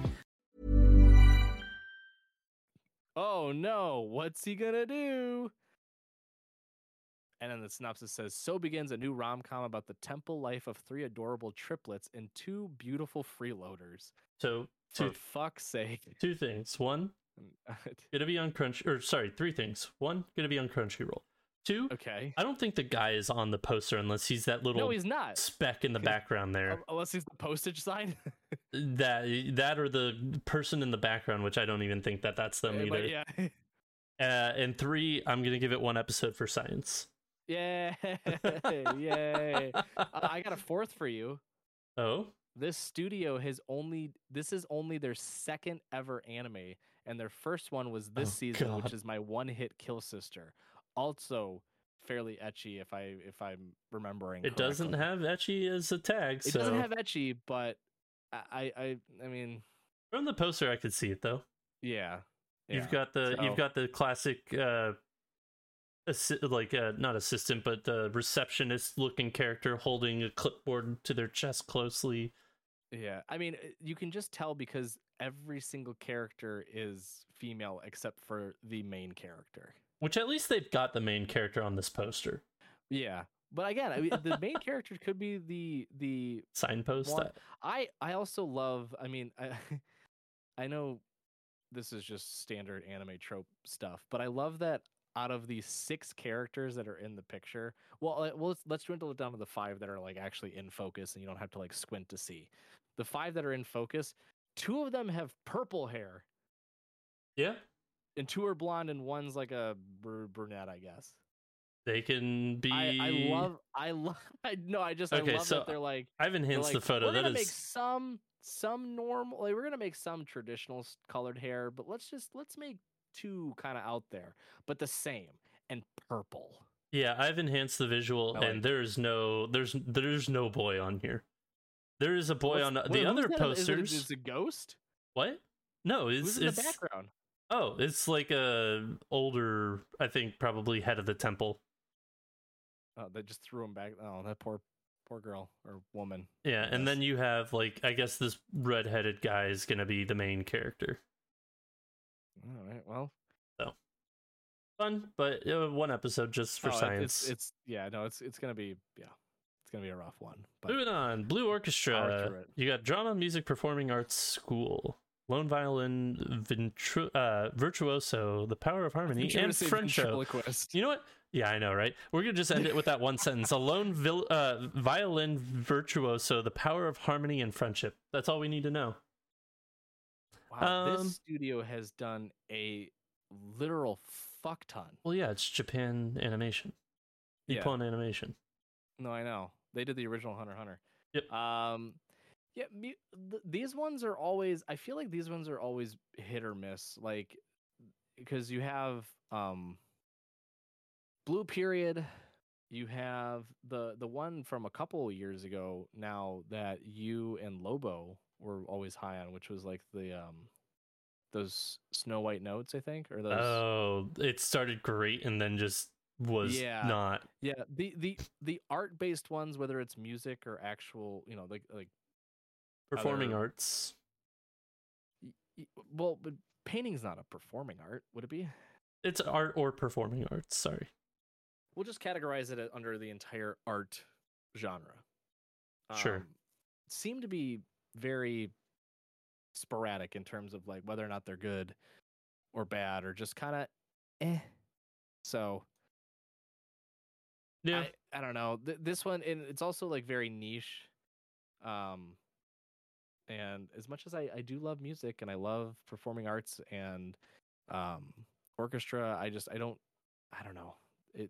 no, what's he gonna do? And then the synopsis says So begins a new rom com about the temple life of three adorable triplets and two beautiful freeloaders. So For two fuck's sake. two things. One, gonna be on Crunch or sorry, three things. One, gonna be on Crunchyroll. Two, Okay. I don't think the guy is on the poster unless he's that little No, he's not. speck in the background there. Unless he's the postage sign. that that or the person in the background, which I don't even think that that's them either. but yeah. Uh, and three, I'm gonna give it one episode for science. Yay! Yay! Uh, I got a fourth for you. Oh, This studio has only this is only their second ever anime, and their first one was this Oh, season, which is my one hit Kill Sister. Also fairly ecchi if I if I'm remembering. it doesn't have ecchi as a tag. it so doesn't have ecchi, but I I I mean from the poster, I could see it though. yeah. You've got the So- you've got the classic uh assi- like uh not assistant but the receptionist looking character holding a clipboard to their chest closely. Yeah, I mean, uh, you can just tell because every single character is female except for the main character. Which at least they've got the main character on this poster. Yeah, but again, I mean, the main character could be the the Signpost. one. I I also love. I mean, I I know this is just standard anime trope stuff, but I love that out of the six characters that are in the picture, well, uh, well, let's, let's dwindle it down to the five that are like actually in focus, and you don't have to like squint to see. The five that are in focus, two of them have purple hair, Yeah. and two are blonde, and one's like a br- brunette, I guess. They can be I, I love, I love, I no, I just, Okay, I love so that they're like, I've enhanced the photo. We're That gonna make some some normal. Like we're gonna make some traditional colored hair, but let's just let's make two kind of out there, but the same and purple. Yeah, I've enhanced the visual, like and there's no there's there's no boy on here. There is a boy on the wait, other that? Is posters. Is it a ghost? What? No, it's it's the background? oh, it's like a older, I think probably head of the temple. Oh, they just threw him back. Oh, that poor poor girl or woman. Yeah, and then you have like I guess this redheaded guy is gonna be the main character. All right. Well, So Fun, but uh, one episode just for oh, science. It's, it's yeah. No, it's it's gonna be yeah. It's gonna be a rough one. But Moving on, Blue Orchestra. You got drama, music, performing arts school, lone violin, ventru- uh, virtuoso, the power of harmony, think you were and French You know what? Yeah, I know, right? We're gonna just end it with that one sentence: a lone vil- uh, violin virtuoso, the power of harmony and friendship. That's all we need to know. Wow, Um, this studio has done a literal fuck ton. Well, yeah, it's Japan animation, Yeah. Nippon animation. No, I know. They did the original Hunter Hunter. Yep. Um, yeah, mu- th- these ones are always. I feel like these ones are always hit or miss. Like, because you have um, Blue Period. You have the the one from a couple of years ago now that you and Lobo were always high on, which was like the um, those Snow White notes, I think, or those. Oh, it started great and then just was Yeah. not. Yeah, the the the art based ones, whether it's music or actual, you know, like like Performing Other- arts. well, but painting's not a performing art, would it be? It's art or performing arts. Sorry. We'll just categorize it under the entire art genre. Sure. Um, seem to be very sporadic in terms of like whether or not they're good or bad or just kind of eh. So Yeah. I, I don't know. Th- this one, and it's also like very niche. Um, and as much as I, I do love music and I love performing arts and um, orchestra, I just I don't I don't know it.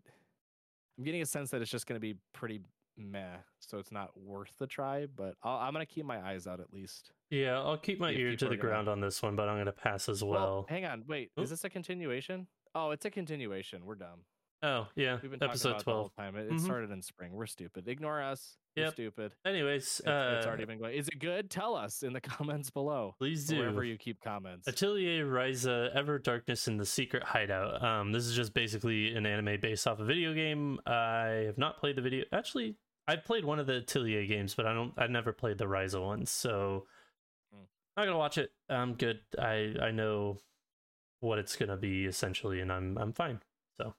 I'm getting a sense that it's just going to be pretty meh, so it's not worth the try. But I'll, I'm going to keep my eyes out at least. Yeah, I'll keep my ear to the are gonna- ground on this one, but I'm gonna pass as well. hang on, wait, Oh. is this a continuation? Oh, it's a continuation. We're dumb. Oh, yeah. We've been talking Episode about it the whole 12. time. It, it Mhm. started in spring. We're stupid. Ignore us. Yep. stupid. Anyways, It's, uh, it's already been going. Is it good? Tell us in the comments below. please do. Wherever you keep comments. Atelier Ryza Ever Darkness in the Secret Hideout. Um, this is just basically an anime based off a video game. I have not played the video. Actually, I've played one of the Atelier games, but I don't. I've never played the Ryza ones, so Hmm. not gonna watch it. I'm good. I I know what it's gonna be essentially, and I'm I'm fine. So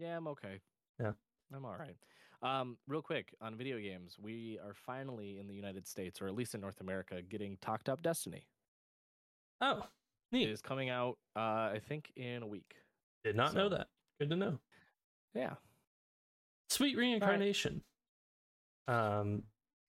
Yeah, I'm okay. Yeah. I'm all right. Um, real quick on video games, we are finally in the United States, or at least in North America, getting Talked Up Destiny. oh, neat. is coming out, uh, I think, in a week. Did not know that. Good to know. Yeah. Sweet reincarnation. Um,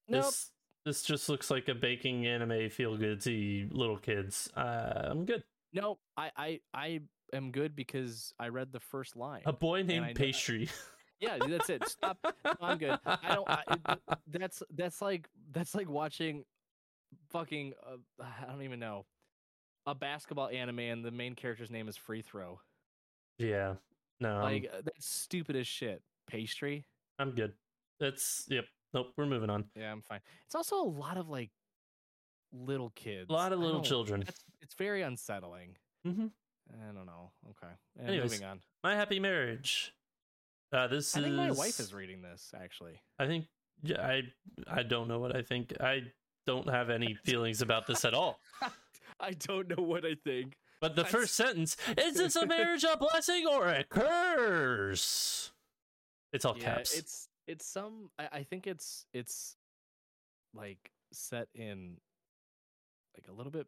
Nope. this this just looks like a baking anime feel goodsy little kids. Uh, I'm good. No, I, I I am good because I read the first line. A boy named Pastry. Yeah, that's it. Stop. I'm good. I don't. I, it- that's that's like that's like watching fucking. Uh, I don't even know a basketball anime and the main character's name is Free Throw. yeah. No, like uh, that's stupid as shit. Pastry. I'm good. That's yep. Nope. We're moving on. Yeah, I'm fine. It's also a lot of like little kids. A lot of little children. It's very unsettling. Mm-hmm. I don't know. Okay. And Anyways, moving on. My Happy Marriage. Uh, this I is. think my wife is reading this actually. I think. Yeah, I. I don't know what I think. I don't have any feelings about this at all. I don't know what I think. But the first sentence is this a marriage a blessing or a curse? It's all yeah, caps. it's it's some. I, I think it's it's like set in like a little bit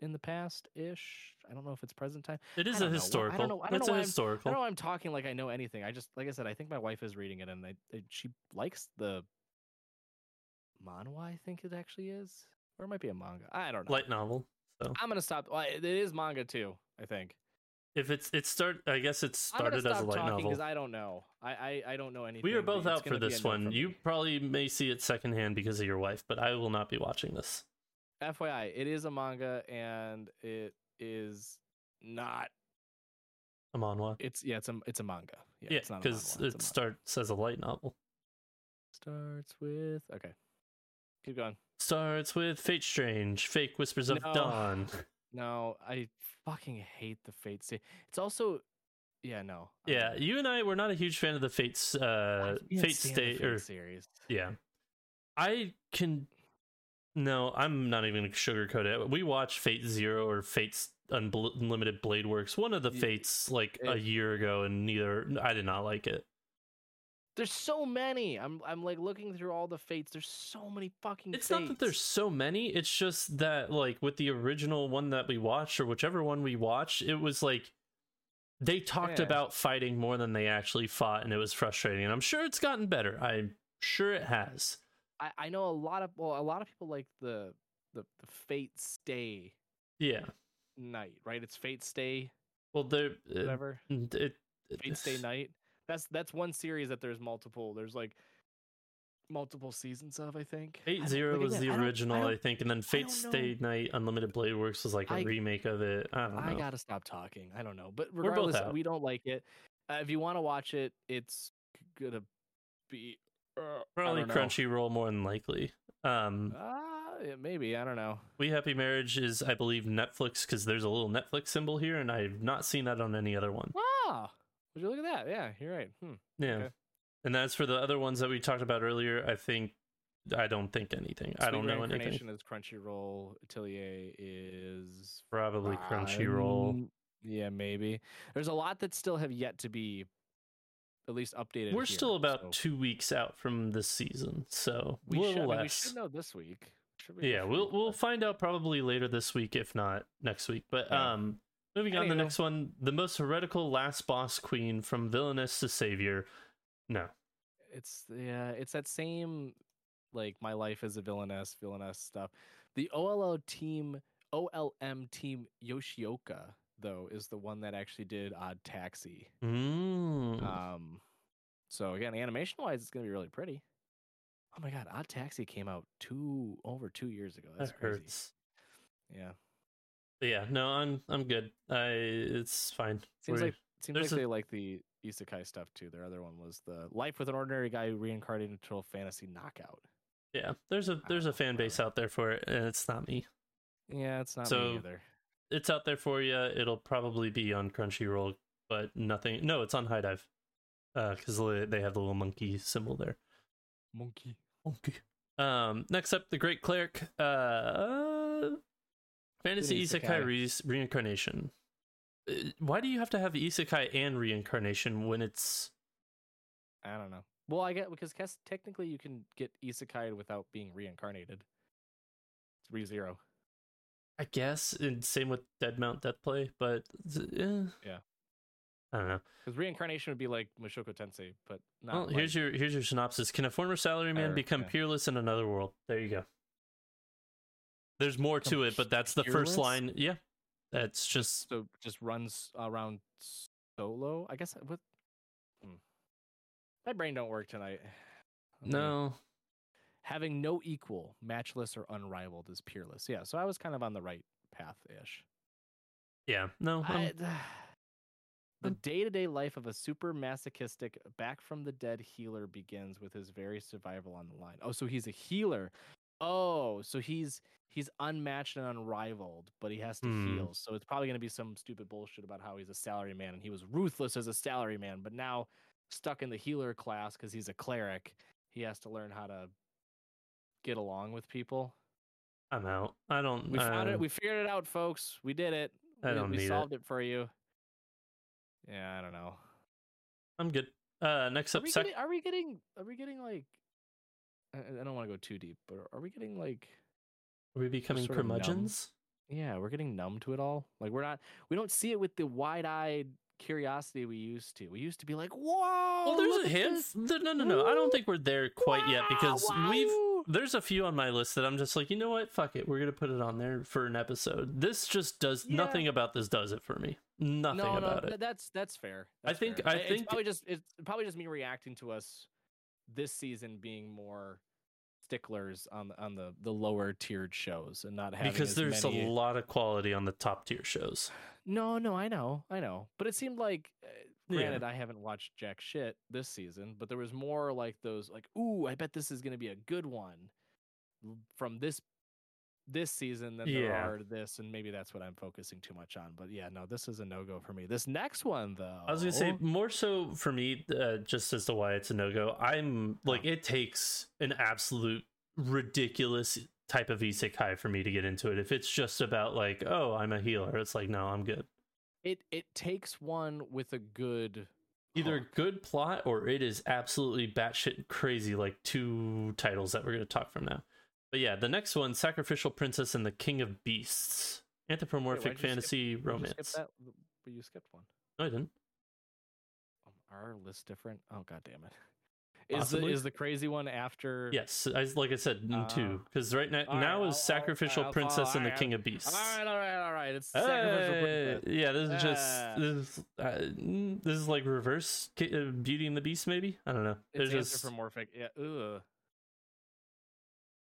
in the past ish. I don't know if it's present time. It is a know. Historical. I don't know. I don't That's know a why I'm- I don't know. I'm talking like I know anything. I just like I said. I think my wife is reading it, and they, they, she likes the manhwa. I think it actually is, or it might be a manga. I don't know. Light novel. So I'm gonna stop. Well, it is manga too. I think. if it's it start, I guess it started as a light novel. because I don't know. I, I I don't know anything. We are both out for this one. You probably may see it secondhand because of your wife, but I will not be watching this. FYI, it is a manga and it is not. A manhwa. It's yeah, it's a it's a manga. Yeah, Yeah, it's not because it starts as a light novel. starts with okay. Keep going. Starts with Fate Strange, Fake Whispers of No. Dawn. No, I fucking hate the Fate Stay. It's also, yeah, no. Yeah, good. you and I were not a huge fan of the Fates uh Fate stand the Stay Fate or series. yeah. I can no, I'm not even gonna sugarcoat it. We watched Fate Zero or Fate's Unlimited Blade Works, one of the Fates like a year ago, and neither I did not like it. There's so many. I'm I'm like looking through all the Fates. There's so many fucking. It's not that there's so many, it's just that like with the original one that we watched or whichever one we watched, it was like they talked Yeah. about fighting more than they actually fought and it was frustrating. And I'm sure it's gotten better. I'm sure it has. I, I know a lot of well, a lot of people like the the the Fate Stay Yeah. night, right? It's Fate Stay Well, there uh, whatever. it, it, Fate Stay Night. That's that's one series that there's multiple. There's like multiple seasons of. I think. I Fate don't- Zero was the I don't- I original, I, don't- think, and then Fate don't Stay know. Night Unlimited Blade Works was like a I- remake of it. I don't know. I gotta stop talking. I don't know, but We're both regardless, we don't like it. Uh, if you want to watch it, it's gonna be uh, Probably. Crunchyroll more than likely. Um, yeah, maybe I don't know. We Happy Marriage is, I believe, Netflix because there's a little Netflix symbol here, and I've not seen that on any other one. Wow! would you look at that? Yeah, you're right. Hmm. Yeah. Okay. And as for the other ones that we talked about earlier, I think I don't think anything. I don't know anything. is Crunchyroll. Atelier is Probably Crunchyroll. Um, Yeah, maybe. There's a lot that still have yet to be at least updated. We're here, still about so two weeks out from this season, so we should, I mean, we should know this week. Yeah, we'll we'll find out probably later this week, if not next week. But Yeah. um, moving on, the next one, the most heretical last boss queen from villainess to savior. No, it's yeah, it's that same like my life as a villainess, villainess stuff. The OLO team, OLM team Yoshioka though is the one that actually did Odd Taxi. mm. Um, so again, animation wise, it's gonna be really pretty. Oh my god, Odd Taxi came out two over two years ago. That's that crazy. hurts. Yeah, yeah, no, I'm I'm good. I it's fine. seems We're- like seems like a- they like the isekai stuff too. Their other one was the Life with an Ordinary Guy who reincarnated into a fantasy knockout. yeah, there's a there's a fan base out there for it, and it's not me. Yeah, it's not So- me either. It's out there for you. It'll probably be on Crunchyroll, but nothing. No, it's on HIDIVE, because they have the little monkey symbol there. Monkey. Monkey. Um, next up, the Great Cleric. Uh, fantasy Isekai. isekai re- reincarnation. Uh, Why do you have to have isekai and reincarnation when it's I don't know. Well, I get because technically you can get isekai without being reincarnated. It's re zero. I guess, and same with Dead Mount Death Play, but eh, Yeah. I don't know. Because reincarnation would be like Mushoku Tensei, but not. Well, here's your here's your synopsis. Can a former salaryman Or- become yeah. peerless in another world? There you go. There's more to it, but that's the first line. Yeah, that's just so just runs around solo. I guess what. Hmm. My brain don't work tonight. Let me- no. Having no equal, matchless, or unrivaled is peerless. Yeah, so I was kind of on the right path ish. Yeah, no. I, I'm- the day to day life of a super masochistic, back from the dead healer begins with his very survival on the line. Oh, so he's a healer. Oh, so he's he's unmatched and unrivaled, but he has to Hmm. heal. So it's probably going to be some stupid bullshit about how he's a salary man and he was ruthless as a salary man, but now stuck in the healer class because he's a cleric, he has to learn how to get along with people. I'm out. I don't. We found uh, it. We figured it out, folks. We did it. I we, don't we need solved it. for you. Yeah, I don't know. I'm good. Uh, next Are up, we, sec- getting, are we getting? Are we getting like? I, I don't want to go too deep, but are we getting like? are we becoming curmudgeons? Yeah, we're getting numb to it all. Like we're not. We don't see it with the wide-eyed curiosity we used to. We used to be like, "Whoa!" Well, there's a hint. No, no, no, no. I don't think we're there quite yet because Wow, we've. There's a few on my list that I'm just like, you know what? Fuck it. We're gonna put it on there for an episode. This just does Yeah. nothing about this. Does it for me? Nothing no, no, about th- it. that's that's fair. I think- fair. I it's think- probably just it's probably just me reacting to us this season being more sticklers on the on the the lower tiered shows and not having because there's many... a lot of quality on the top tier shows. No, no, I know, I know, but it seemed like. Uh, Uh, Yeah. granted, I haven't watched jack shit this season, but there was more like those, like, ooh, I bet this is going to be a good one from this this season than there Yeah. are this, and maybe that's what I'm focusing too much on. But yeah, no, this is a no go for me. This next one, though, I was gonna say more so for me, uh, just as to why it's a no go. I'm like it takes an absolute ridiculous type of isekai for me to get into it. If it's just about like, oh, I'm a healer, it's like, no, I'm good. It it takes one with a good Either good plot or it is absolutely batshit crazy, like two titles that we're gonna talk from now. But yeah, the next one, Sacrificial Princess and the King of Beasts, anthropomorphic you skip- fantasy you romance. that? But you skipped one. No, I didn't. Um, Are our lists different? Oh god damn it! Is the is the crazy one after? Yes, I, like I said, Uh, two. Because right now, right, now I'll- is I'll- Sacrificial I'll Princess and the King of Beasts. All right, all right, all right. It's sacrificial Hey, princess. yeah, this is just this is, uh, this is like reverse uh, Beauty and the Beast, maybe. I don't know. It's There's just anthropomorphic. Yeah. Ugh.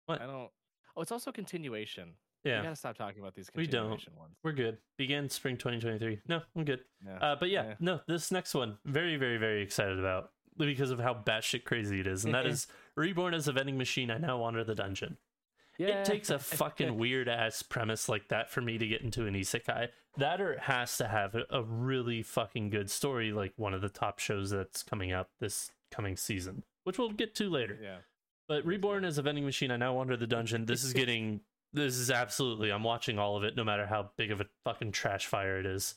What? I don't. Oh, it's also continuation. Yeah. We gotta stop talking about these We don't. continuation ones. we're good. Begin spring 2023. No, I'm good. Yeah. Uh, but yeah, Yeah. no, this next one, very, very, very excited about because of how batshit crazy it is, and that is reborn as a vending machine. I now wander the dungeon. It takes a fucking weird ass premise like that for me to get into an isekai. That or it has to have a, really fucking good story, like one of the top shows that's coming out this coming season, which we'll get to later. Yeah. But reborn as a vending machine, I now wander the dungeon. This is getting. This is absolutely. I'm watching all of it, no matter how big of a fucking trash fire it is.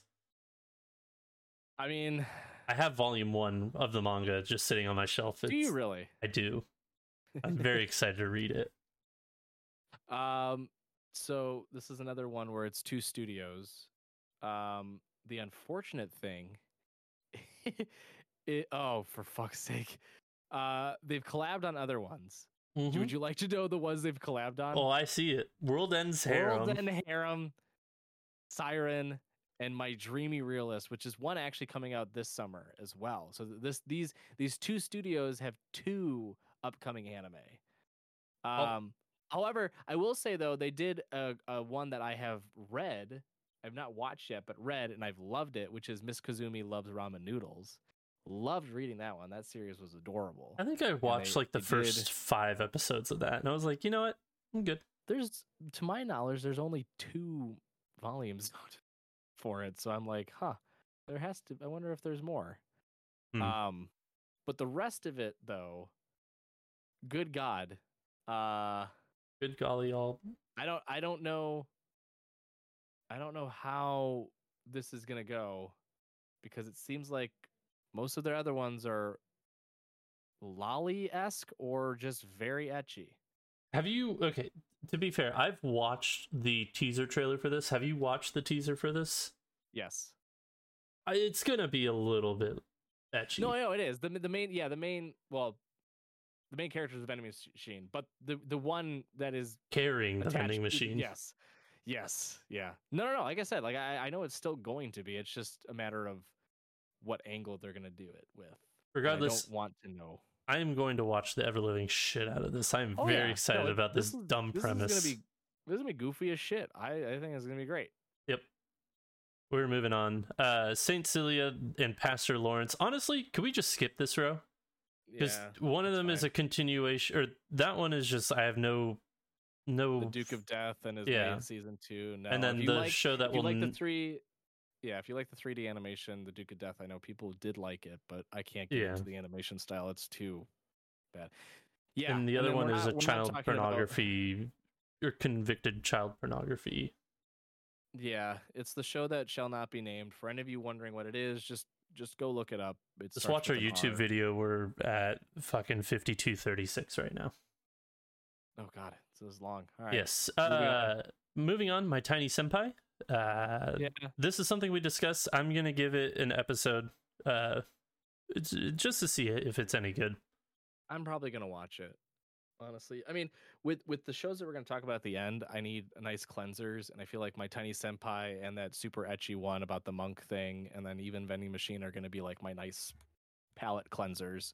I mean, I have volume one of the manga just sitting on my shelf. do you really? I do. I'm very excited to read it. Um, so this is another one where it's two studios. Um, the unfortunate thing, it, oh, for fuck's sake, uh, they've collabed on other ones. Mhm. Would you like to know the ones they've collabed on? Oh, I see it. World Ends Harem. World and Harem, Siren, and My Dreamy Realist, which is one actually coming out this summer as well. So this these these two studios have two upcoming anime. Um, however, I will say though they did a, a one that I have read. I've not watched yet, but read and I've loved it, which is Miss Koizumi loves ramen noodles. Loved reading that one. That series was adorable. I think I watched they- like the first did- five episodes of that, and I was like, you know what? I'm good. there's to my knowledge there's only two volumes for it so i'm like huh there has to i wonder if there's more Hmm. um but the rest of it though good god uh Good golly, all. i don't i don't know i don't know how this is gonna go because it seems like most of their other ones are lolly-esque or just very ecchi Have you? Okay. To be fair, I've watched the teaser trailer for this. Have you watched the teaser for this? yes I- it's gonna be a little bit ecchi. No, no, it is the the main. Yeah, the main. Well, the main character is the vending machine, but the the one that is carrying the vending machine. Yes, yes, yeah. No, no, no. Like I said, like I I know it's still going to be. It's just a matter of what angle they're gonna do it with. Regardless, I don't want to know. I am going to watch the ever living shit out of this. I'm Oh, very yeah. No, excited it- about this, is- dumb this premise. Is gonna be, this is gonna be goofy as shit. I, I think it's gonna be great. Yep. We're moving on. Uh Saint Cilia and Pastor Lawrence. Honestly, could we just skip this row? Because Yeah, one of them is a continuation, or that one is just I have no, no. the Duke of Death and his Yeah. Maid season two. No, and then the like, show that will like the three. Yeah, if you like the 3D animation, the Duke of Death, I know people did like it, but I can't get Yeah. into the animation style. It's too bad. Yeah, and the other then one is not- a child talking about- pornography or convicted child pornography. Yeah, it's the show that shall not be named. For any of you wondering what it is, just just go look it up. It Just watch our YouTube R. video. We're at fucking fifty-two thirty-six right now. Oh god, it's long. All right. Yes. Uh, moving on, my tiny senpai. Uh, Yeah. this is something we discuss. I'm gonna give it an episode, uh, just to see if it's any good. I'm probably gonna watch it. Honestly, I mean, with with the shows that we're gonna talk about at the end, I need nice cleansers, and I feel like my tiny senpai and that super ecchi one about the monk thing, and then even vending machine are gonna be like my nice palate cleansers,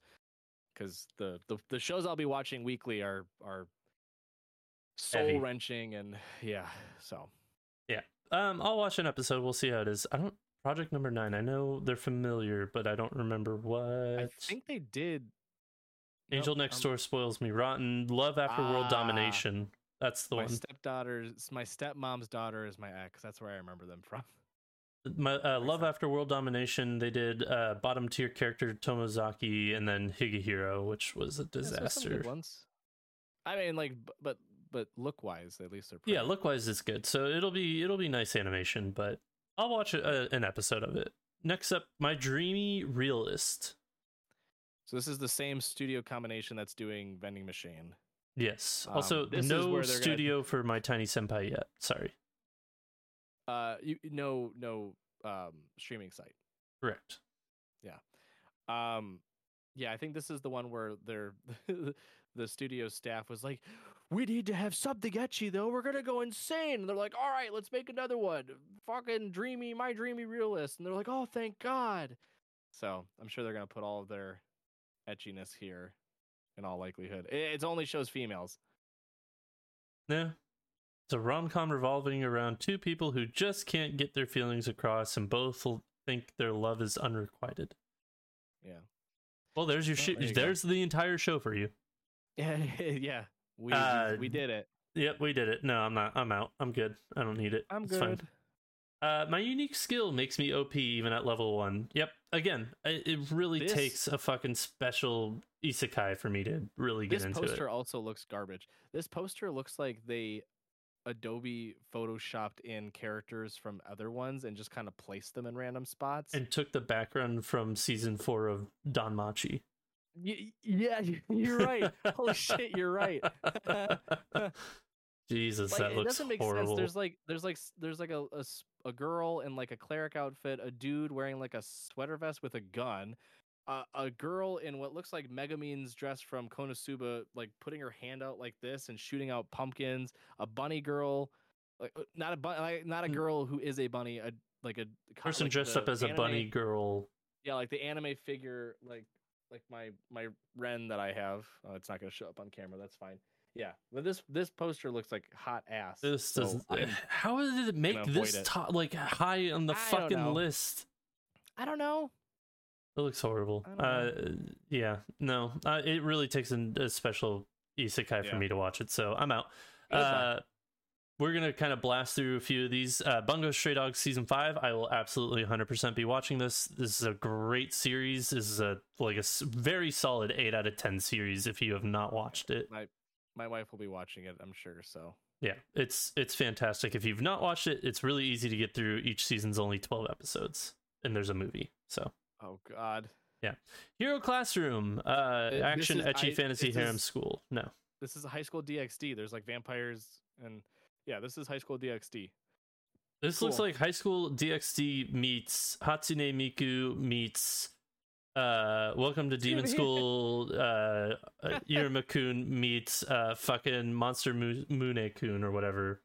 because the, the the shows I'll be watching weekly are are soul wrenching and yeah. So Yeah. Um, I'll watch an episode. We'll see how it is. I don't. Project number nine. I know they're familiar, but I don't remember what. I think they did. Angel Nope, Next um, Door spoils me rotten. Love After World Ah. Domination. That's the my one. My stepdaughter's my stepmom's daughter is my ex. That's where I remember them from. My uh, Love After World Domination. They did uh, bottom tier character Tomozaki and then Higehiro, which was a There's some good disaster. ones. I mean, like, but but look wise, at least they're pretty. Yeah, look wise it's good. So it'll be it'll be nice animation, but I'll watch a, an episode of it. Next up, my dreamy realist. So this is the same studio combination that's doing vending machine. Yes. Um, Also, is no they're gonna- studio for my tiny senpai yet. Sorry. Uh, you no no um streaming site. Correct. Yeah. Um, yeah, I think this is the one where they're the studio staff was like, "We need to have something ecchi though. We're gonna go insane." And they're like, "All right, let's make another one. Fucking dreamy, my dreamy realist." And they're like, "Oh, thank God." So I'm sure they're gonna put all of their etchiness here, in all likelihood. It, only shows females. Yeah. It's a rom com revolving around two people who just can't get their feelings across and both will think their love is unrequited. Yeah. Well, there's your Well, shit. there you go. there's the entire show for you. Yeah, yeah. We, Uh, we did it. Yep, we did it. No, I'm not. I'm out. I'm good. I don't need it. I'm It's fine. good. Uh, my unique skill makes me OP even at level one. Yep. Again, it, it really This- takes a fucking special isekai for me to really get into it. This poster also looks garbage. This poster looks like they Adobe photoshopped in characters from other ones and just kind of placed them in random spots. And took the background from season four of DanMachi. Y- yeah, you're right. Holy shit, you're right. Jesus, like, that it looks doesn't make horrible. sense. There's like there's like there's like a, a a girl in like a cleric outfit, a dude wearing like a sweater vest with a gun, uh, a girl in what looks like Megumin's dress from Konosuba, like putting her hand out like this and shooting out pumpkins. A bunny girl, like uh, not a bunny, like, not a girl who is a bunny, a like a Person like dressed up as a bunny girl. Yeah, like the anime figure, like like my my Ren that I have. Oh, it's not gonna show up on camera. That's fine. Yeah, but this this poster looks like hot ass. This so does. How did it make this it. top like high on the I fucking list? I don't know. It looks horrible. Uh, yeah, no, uh, it really takes an, a special isekai for Yeah. me to watch it, so I'm out. Uh, we're gonna kind of blast through a few of these. Uh, Bungo Stray Dogs season five. I will absolutely 100% be watching this. This is a great series. This is a like a very solid eight out of ten series. If you have not watched it, My my wife will be watching it, I'm sure. So yeah, it's it's fantastic. If you've not watched it, it's really easy to get through. Each season's only 12 episodes, and there's a movie. So oh god, yeah. Hero Classroom, uh, this action ecchi fantasy harem is- school. No, this is a high school DxD. There's like vampires and yeah, this is high school DxD. This looks like High School DxD meets Hatsune Miku meets uh Welcome to Demon School uh, uh Iruma-kun meets uh fucking Monster Mu- Mune-kun or whatever.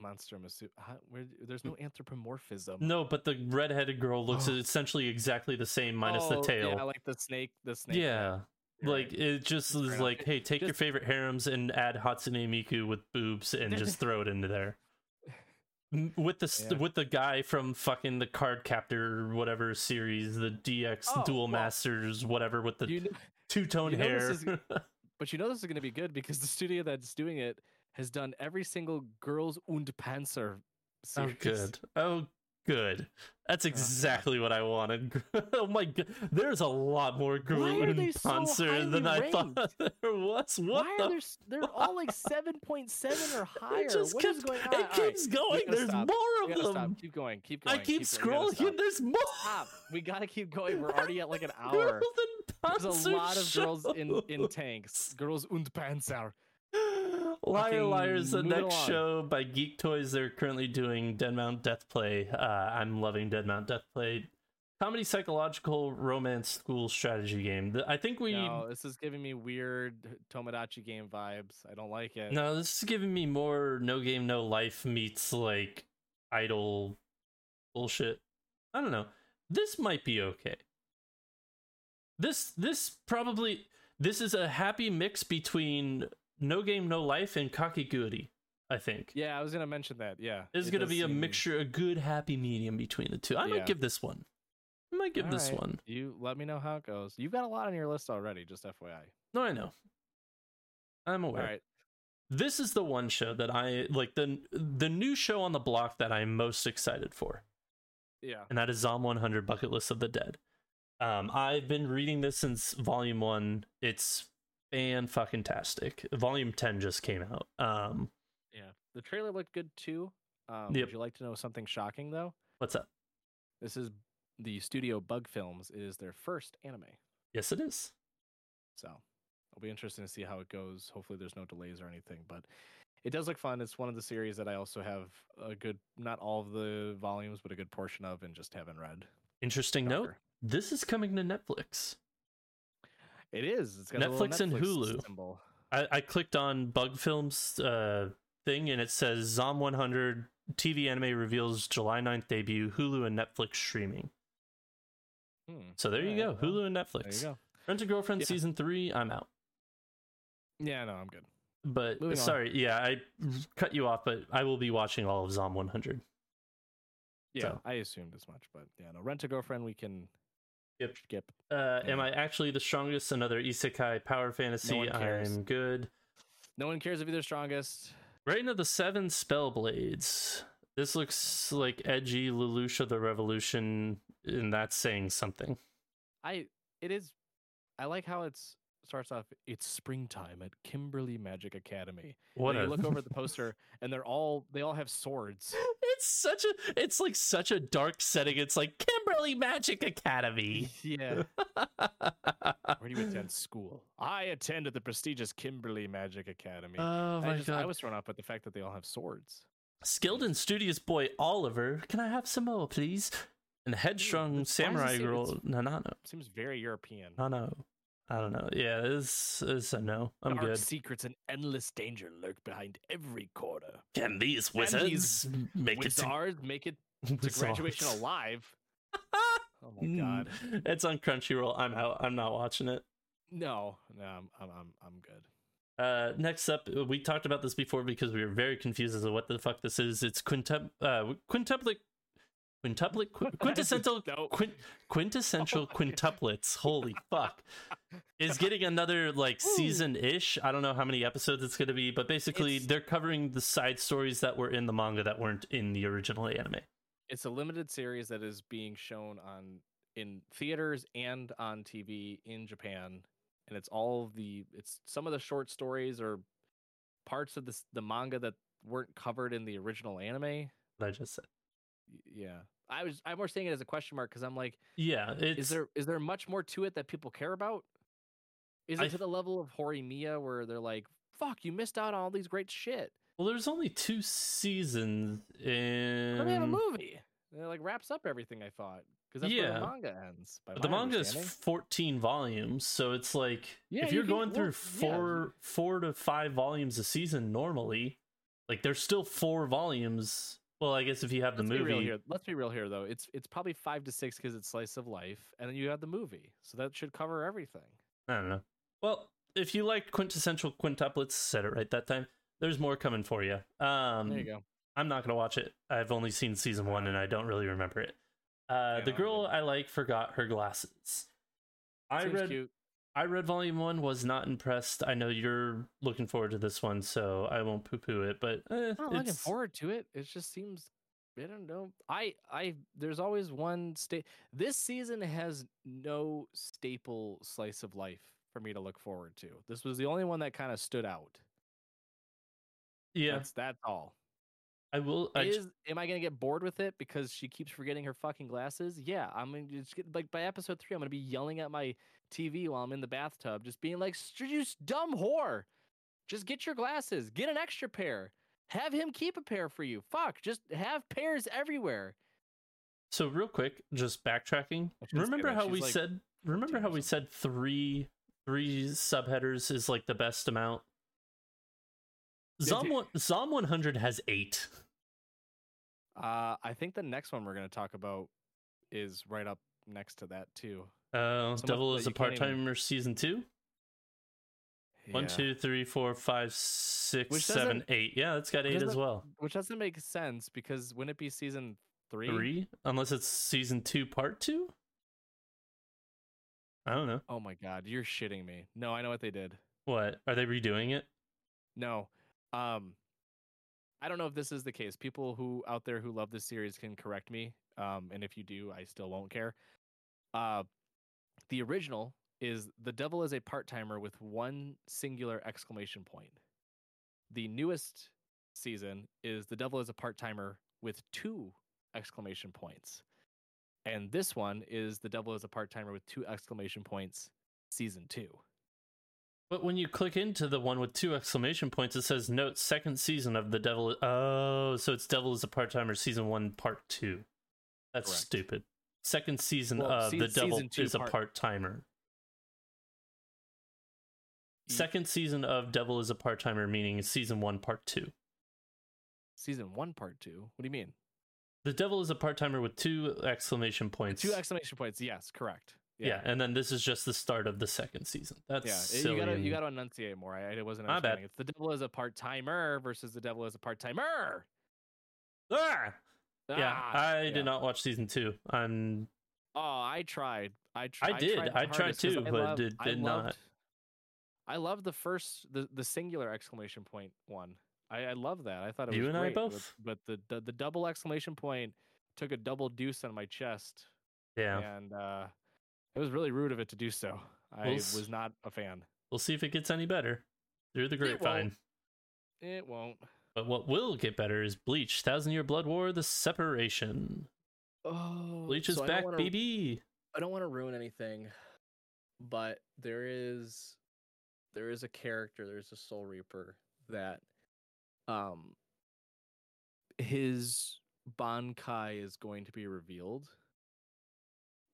Monster Masu. Where, there's no anthropomorphism. No, but the redheaded girl looks essentially exactly the same minus the Oh, tail. Yeah, like the snake. The snake. Yeah. Like it just is enough. like, hey, take your favorite harems and add Hatsune Miku with boobs and just throw it into there. With the Yeah. with the guy from fucking the Card Captor whatever series, the DX Oh, Duel well, Masters whatever with the You kn- two tone you know hair. is- but you know this is going to be good because the studio that's doing it has done every single Girls und Panzer oh good. Oh good. That's yeah. exactly what I wanted. oh my god. There's a lot more Gruen they so Panzer than I highly thought there was. What Why the are there? They're all like seven point seven or higher. It just What is keeps, going on? it All right, keeps we going. There's stop. more of them. Stop. Keep going. Keep going. I keep going. Scrolling there's more. Stop. We gotta keep going. We're already at like an hour. There's a lot of girls in in tanks. Girls und Panzer. Liar Fucking Liars, the next along. show by Geek Toys. They're currently doing Dead Mount Death Play. Uh, I'm loving Dead Mount Death Play. Comedy psychological romance school strategy game. The- I think we. No, this is giving me weird Tomodachi game vibes. I don't like it. No, this is giving me more no game, no life meets like idle bullshit. I don't know. This might be okay. This this probably this is a happy mix between no game, no life and Kakegurui, I think. Yeah, I was gonna mention that. Yeah, This is it gonna be a seem- mixture, a good happy medium between the two. I might Yeah. give this one. I might give this Alright, one. You let me know how it goes. You've got a lot on your list already. Just FYI. No, I know. I'm All aware. right. This is the one show that I like the the new show on the block that I'm most excited for. Yeah. and that is Zom 100 Bucket List of the Dead. Um, I've been reading this since Volume One. It's fan fucking tastic. Volume 10 just came out. Um, Yeah. The trailer looked good too. Um, Yep. Would you like to know something shocking though? what's up? This is the studio Bug Films. It is their first anime. Yes, it is. So it'll be interesting to see how it goes. Hopefully, there's no delays or anything, but it does look fun. It's one of the series that I also have a good, not all of the volumes, but a good portion of, and just haven't read. Interesting note. This is coming to Netflix. It is. It's got a Netflix and Hulu. symbol. I, I clicked on Bug Films uh, thing and it says Zom 100 TV anime reveals July 9th debut, Hulu and Netflix streaming. Hmm. So there you go, well, Hulu and There Netflix. you go. Rent a Girlfriend Yeah. season three, I'm out. Yeah, no, I'm good. But Moving on. sorry, yeah, I cut you off, but I will be watching all of Zom 100. Yeah, So- I assumed as much, but yeah, no. Rent a girlfriend, we can Yep. skip. Uh, Am I actually the strongest? Another isekai power fantasy. one cares. I'm good. No one cares if you're the strongest. Reign of the Seven Spellblades. This looks like edgy Lelouch of the Revolution, and that's saying something. I it is I like how it's starts off it's springtime at Kimberly Magic Academy. What And a you look over at the poster and they're all they all have swords. It's such a it's like such a dark setting. It's like Kimberly Magic Academy. yeah. Where do you attend school? I attended the prestigious Kimberly Magic Academy. Oh I, my just, I was thrown off by the fact that they all have swords. Skilled and studious boy Oliver. Can I have some more, please? And headstrong it samurai girl Nanano. Seems very European. Nanano. I don't know. Yeah, it's it's a no. I'm Dark good. secrets and endless danger lurk behind every corner. Can these Can wizards these make it to make it to graduation alive. Oh my god. Mm, It's on Crunchyroll. I'm out. I'm not watching it. No, no, I'm I'm I'm, I'm good. Uh, next up, we talked about this before because we were very confused as to what the fuck this is. It's quintup, uh, quintuplet, quintuplet, qu- quintessential, quint, quintessential oh quintuplets. Holy fuck! Is getting another like season ish. I don't know how many episodes it's gonna be, but basically It's- they're covering the side stories that were in the manga that weren't in the original anime. It's a limited series that is being shown on in theaters and on TV in Japan, and it's all the it's some of the short stories or parts of this the manga that weren't covered in the original anime. What I just said. Yeah, I was I'm more saying it as a question mark because I'm like, Yeah, it's is there is there much more to it that people care about? Is it I to the level of Horimiya where they're like, "Fuck, you missed out on all these great shit"? Well, there's only two seasons and they have a movie. It like wraps up everything. I thought because that's where Yeah. the manga ends. By But the manga is 14 volumes, so it's like Yeah, if you you're can- going through well, yeah. four four to five volumes a season normally, like there's still four volumes. Well, I guess if you have the Let's be real movie, here. Let's be real here, though. It's it's probably five to six because it's slice of life, and then you have the movie, so that should cover everything. I don't know. Well, if you liked quintessential quintuplets, said it right that time. There's more coming for you. Um, there you go. I'm not gonna watch it. I've only seen season one, and I don't really remember it. Uh, Yeah, the girl didn't. I like forgot her glasses. I read cute. I read volume one, was not impressed. I know you're looking forward to this one, so I won't poo poo it. But eh, I'm not looking forward to it. It just seems I don't know. I I there's always one state. This season has no staple slice of life for me to look forward to. This was the only one that kind of stood out. yeah, That's that's all. I will. I, Is am I gonna get bored with it because she keeps forgetting her fucking glasses? Yeah, I'm gonna just get like by episode three, I'm gonna be yelling at my TV while I'm in the bathtub, just being like, "St- "You dumb whore! Just get your glasses. Get an extra pair. Have him keep a pair for you. Fuck, just have pairs everywhere." so real quick, just backtracking. Remember how we like said? Remember how we said three three subheaders is like the best amount. Zom Zom 100 has eight. Uh, I think the next one we're gonna talk about is right up next to that too. Uh, much Devil is a you can't part even- timer season two. One, Yeah. One, two, three, four, five, six, which seven, eight. Yeah, that's got eight as well. Which doesn't make sense because wouldn't it be season three? Three, unless it's season two, part two. I don't know. Oh my god, you're shitting me. No, I know what they did. What are they redoing it? No. Um I don't know if this is the case. People who out there who love this series can correct me. Um and if you do, I still won't care. Uh the original is the devil is a part-timer with one singular exclamation point. The newest season is the devil is a part-timer with two exclamation points. And this one is the devil is a part-timer with two exclamation points season 2. But when you click into the one with two exclamation points, it says note second season of the Devil. Oh, so it's Devil is a part timer season one part two. That's Correct. stupid. Second season Well, of se- the Devil two is a part- part timer. Second season of Devil is a part timer, meaning season one part two. Season 1 part 2. What do you mean? The Devil is a part timer with two exclamation points. Two exclamation points. Yes, correct. Yeah. and then this is just the start of the second season. That's yeah. silly You gotta you gotta enunciate more. I, I wasn't understanding. It's the devil is a part timer versus the devil is a part timer. Ah! Yeah, I yeah. did not watch season two. I'm Oh, I tried. I tried. I did. Tried I tried too, I but loved- I did not. loved- I love the first the the singular exclamation point one. I, I love that. I thought it You was and I great, but- both. But, the, the the double exclamation point took a double deuce on my chest, yeah. and uh, it was really rude of it to do so. I We'll s- was not a fan. We'll see if it gets any better through the It won't. grapevine. It won't. But what will get better is Bleach, Thousand Year Blood War, The Separation. Oh, Bleach is so back, wanna- baby. I don't want to ruin anything, but there is there is a character, there's a Soul Reaper that um his Bankai is going to be revealed.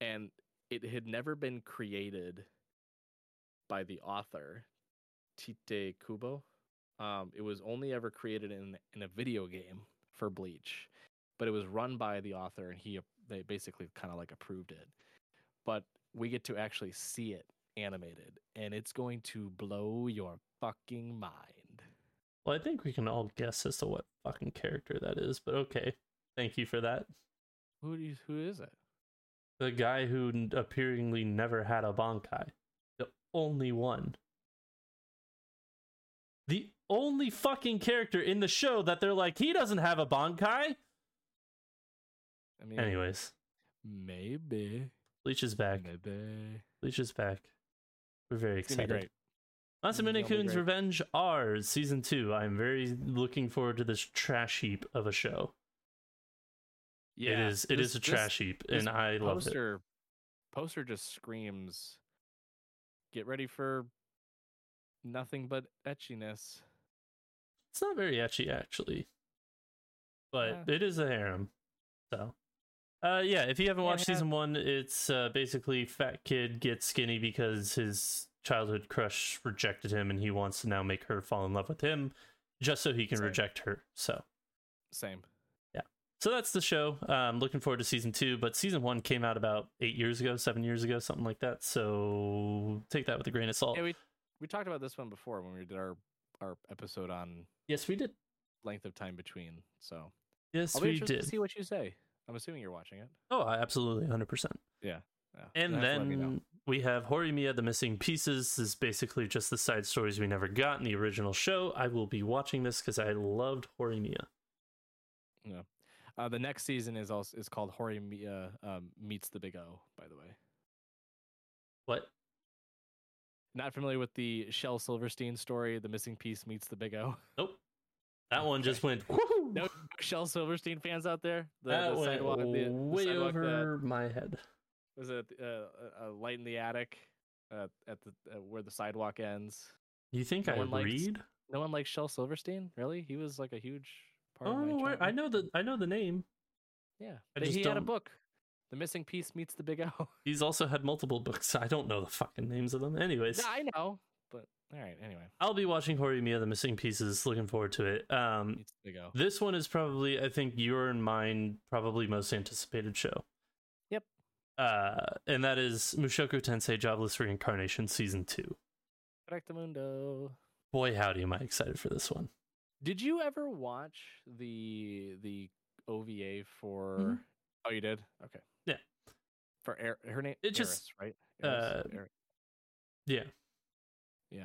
And it had never been created by the author, Tite Kubo. Um, it was only ever created in in a video game for Bleach, but it was run by the author, and he they basically kind of like approved it but we get to actually see it animated and it's going to blow your fucking mind. Well, I think we can all guess as to what fucking character that is, but okay. Thank you for that. Who do you, who is it? The guy who appearingly never had a Bankai. The only one. The only fucking character in the show that they're like, he doesn't have a Bankai. I mean, Anyways, maybe, Bleach is back. maybe. Bleach is back. We're very It's excited. Masamune Kun's. Revenge R season two. I'm very looking forward to this trash heap of a show. it is. It this- is a this- trash heap, and I love it. Poster just screams, "Get ready for nothing but ecchiness." It's not very ecchi actually, but Yeah. it is a harem. So, uh, yeah, if you haven't Yeah, watched yeah. season one, it's uh, basically fat kid gets skinny because his childhood crush rejected him, and he wants to now make her fall in love with him, just so he can Same. reject her. So, Same. Yeah. So that's the show. Um, looking forward to season two, but season one came out about eight years ago, seven years ago, something like that. So take that with a grain of salt. Yeah, we we talked about this one before when we did our our episode on yes, we did. length of time between. So Yes, I'll be we did. to see what you say. I'm assuming you're watching it. Oh, absolutely, hundred percent. Yeah. yeah. And You'll have to let me know. then we have Horimiya, the Missing Pieces. This is basically just the side stories we never got in the original show. I will be watching this because I loved Horimiya. Yeah. Uh, the next season is also is called Horimiya um, meets the Big O. By the way, What? Not familiar with the Shel Silverstein story. The missing piece meets the Big O. Nope. That one just went woohoo. No Shel Silverstein fans out there. The, that the went sidewalk, the, way sidewalk that- over my head. was it uh, a light in the attic uh, at the uh, where the sidewalk ends. You think No I one likes- read? No one likes Shel Silverstein, really. He was like a huge part of my Oh, I know the I know the name. Yeah, I just he had a book. The missing piece meets the Big O. He's also had multiple books. I don't know the fucking names of them. Anyways, Yeah, I know, but all right. Anyway, I'll be watching Horimiya, the Missing Pieces. Looking forward to it. Um, Big O. This one is probably, I think, your and mine probably most anticipated show. Yep. Uh, and that is Mushoku Tensei Jobless Reincarnation Season 2. Correctamundo. Boy, howdy, am I excited for this one. Did you ever watch the the OVA for? Mhm. Oh, you did. Okay. For Air, her name. It just, Eris, right. uh, Eris? Yeah. Yeah.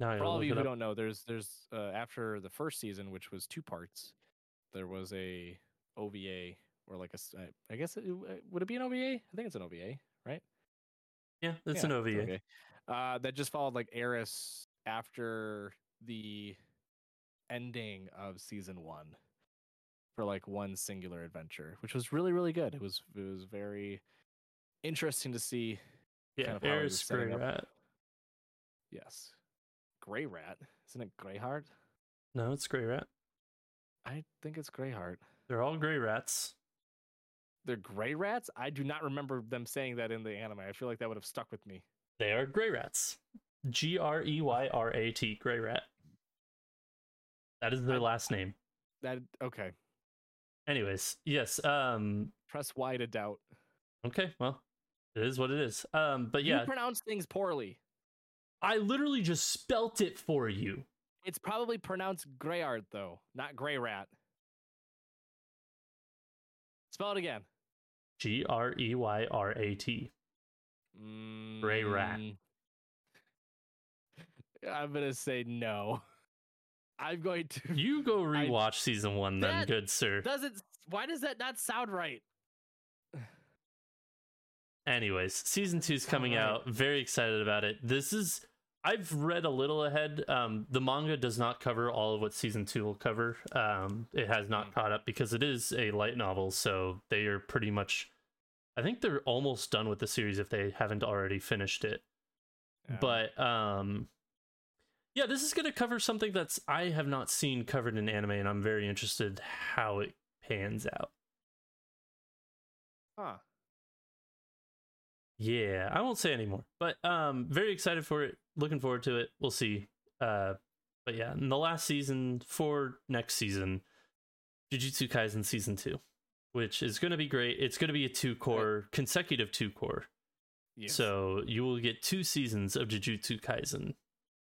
Now For all of you who up. don't know, there's there's uh, after the first season, which was two parts, there was a OVA or like a I guess it, uh, would it be an OVA? I think it's an OVA, right? Yeah, it's Yeah, an OVA. okay. Uh, that just followed like Eris after the ending of season one for like one singular adventure, which was really really good. It was it was very interesting to see. Yeah, kind of how he was Eris setting Grey Rat. Yes, Gray Rat, isn't it Greyheart? No, it's Grey Rat. I think it's Greyheart. They're all gray rats. They're gray rats. I do not remember them saying that in the anime. I feel like that would have stuck with me. They are gray rats. G R E Y R A T, Grey Rat. That is their I- last name. That okay. Anyways, yes. Um. Press Y to doubt. Okay. Well, it is what it is. Um. But yeah, You pronounce things poorly. I literally just spelt it for you. It's probably pronounced Greyart though, not Gray Rat. Spell it again. G R E Y R A T. Gray rat. Mm. I'm gonna say no. I'm going to. You go rewatch season one, then, good sir. Doesn't. Why does that not sound right? Anyways, season two's coming out. Very excited about it. This is. I've read a little ahead. Um, the manga does not cover all of what season two will cover. Um, it has not Mm. caught up because it is a light novel, so they are pretty much. I think they're almost done with the series if they haven't already finished it. Yeah. But um, yeah, this is going to cover something that's I have not seen covered in anime, and I'm very interested how it pans out. Huh. Yeah, I won't say anymore, but um, very excited for it. Looking forward to it. We'll see. Uh, but yeah, in the last season for next season, Jujutsu Kaisen season two, which is going to be great. It's going to be a two cour consecutive two cour. Yes. So you will get two seasons of Jujutsu Kaisen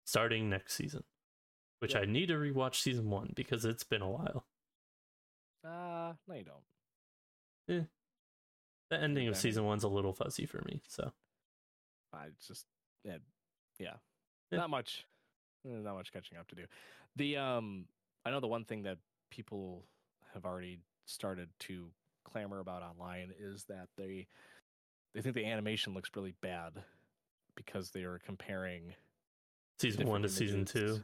starting next season, which Yep. I need to rewatch season one because it's been a while. Uh, no, you don't. Eh. The ending of season one's a little fuzzy for me. So I just yeah, yeah, Yeah. not much, uh, not much catching up to do. The um, I know the one thing that people have already started to clamor about online is that they they think the animation looks really bad because they are comparing season one to different season two.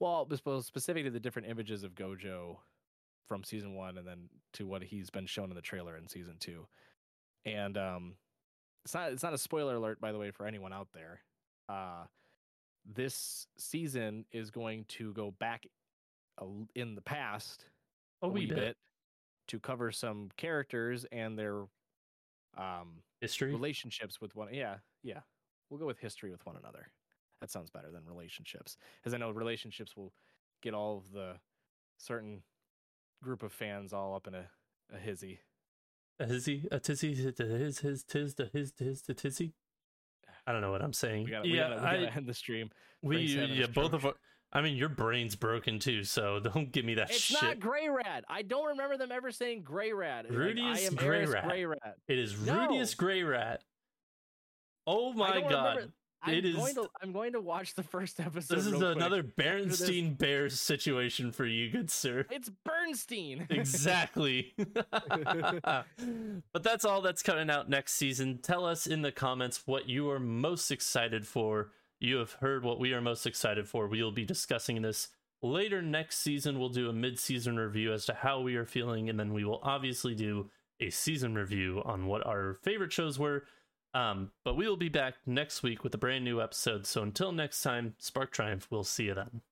Well, this was specific to the different images of Gojo from season one, and then to what he's been shown in the trailer in season two. And um, it's not it's not a spoiler alert, by the way, for anyone out there. Uh, this season is going to go back in the past A a wee wee bit. bit to cover some characters and their um History. relationships with one yeah yeah we'll go with history with one another that sounds better than relationships as i know relationships will get all of the certain group of fans all up in a, a hizzy A hizzy, a tizzy, his, his, tis, the his, his, the tizzy. I don't know what I'm saying. we gotta, we yeah, gotta, we gotta end the stream we, Frank's having a yeah, both of our. I mean, your brain's broken too, so don't give me that it's shit. It's not gray rat i don't remember them ever saying gray rat Like, Rudeus I am Grey Rat. gray rat It is No. Rudeus Grey Rat. Oh my god. remember- I'm It is- going to I'm going to watch the first episode. This is quick. another this. Berenstein Bears situation for you, good sir. It's Bernstein. Exactly. but that's all that's coming out next season. Tell us in the comments what you are most excited for. You have heard what we are most excited for. We will be discussing this later next season. We'll do a mid season review as to how we are feeling, and then we will obviously do a season review on what our favorite shows were. Um, but we will be back next week with a brand new episode. So until next time, Spark Triumph. We'll see you then.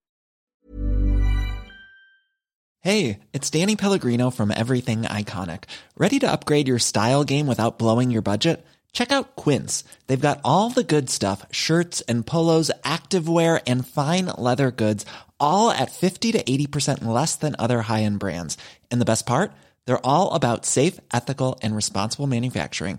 Hey, it's Danny Pellegrino from Everything Iconic. Ready to upgrade your style game without blowing your budget? Check out Quince. They've got all the good stuff shirts and polos, activewear, and fine leather goods, all at 50 to 80% less than other high end brands. And the best part? They're all about safe, ethical, and responsible manufacturing.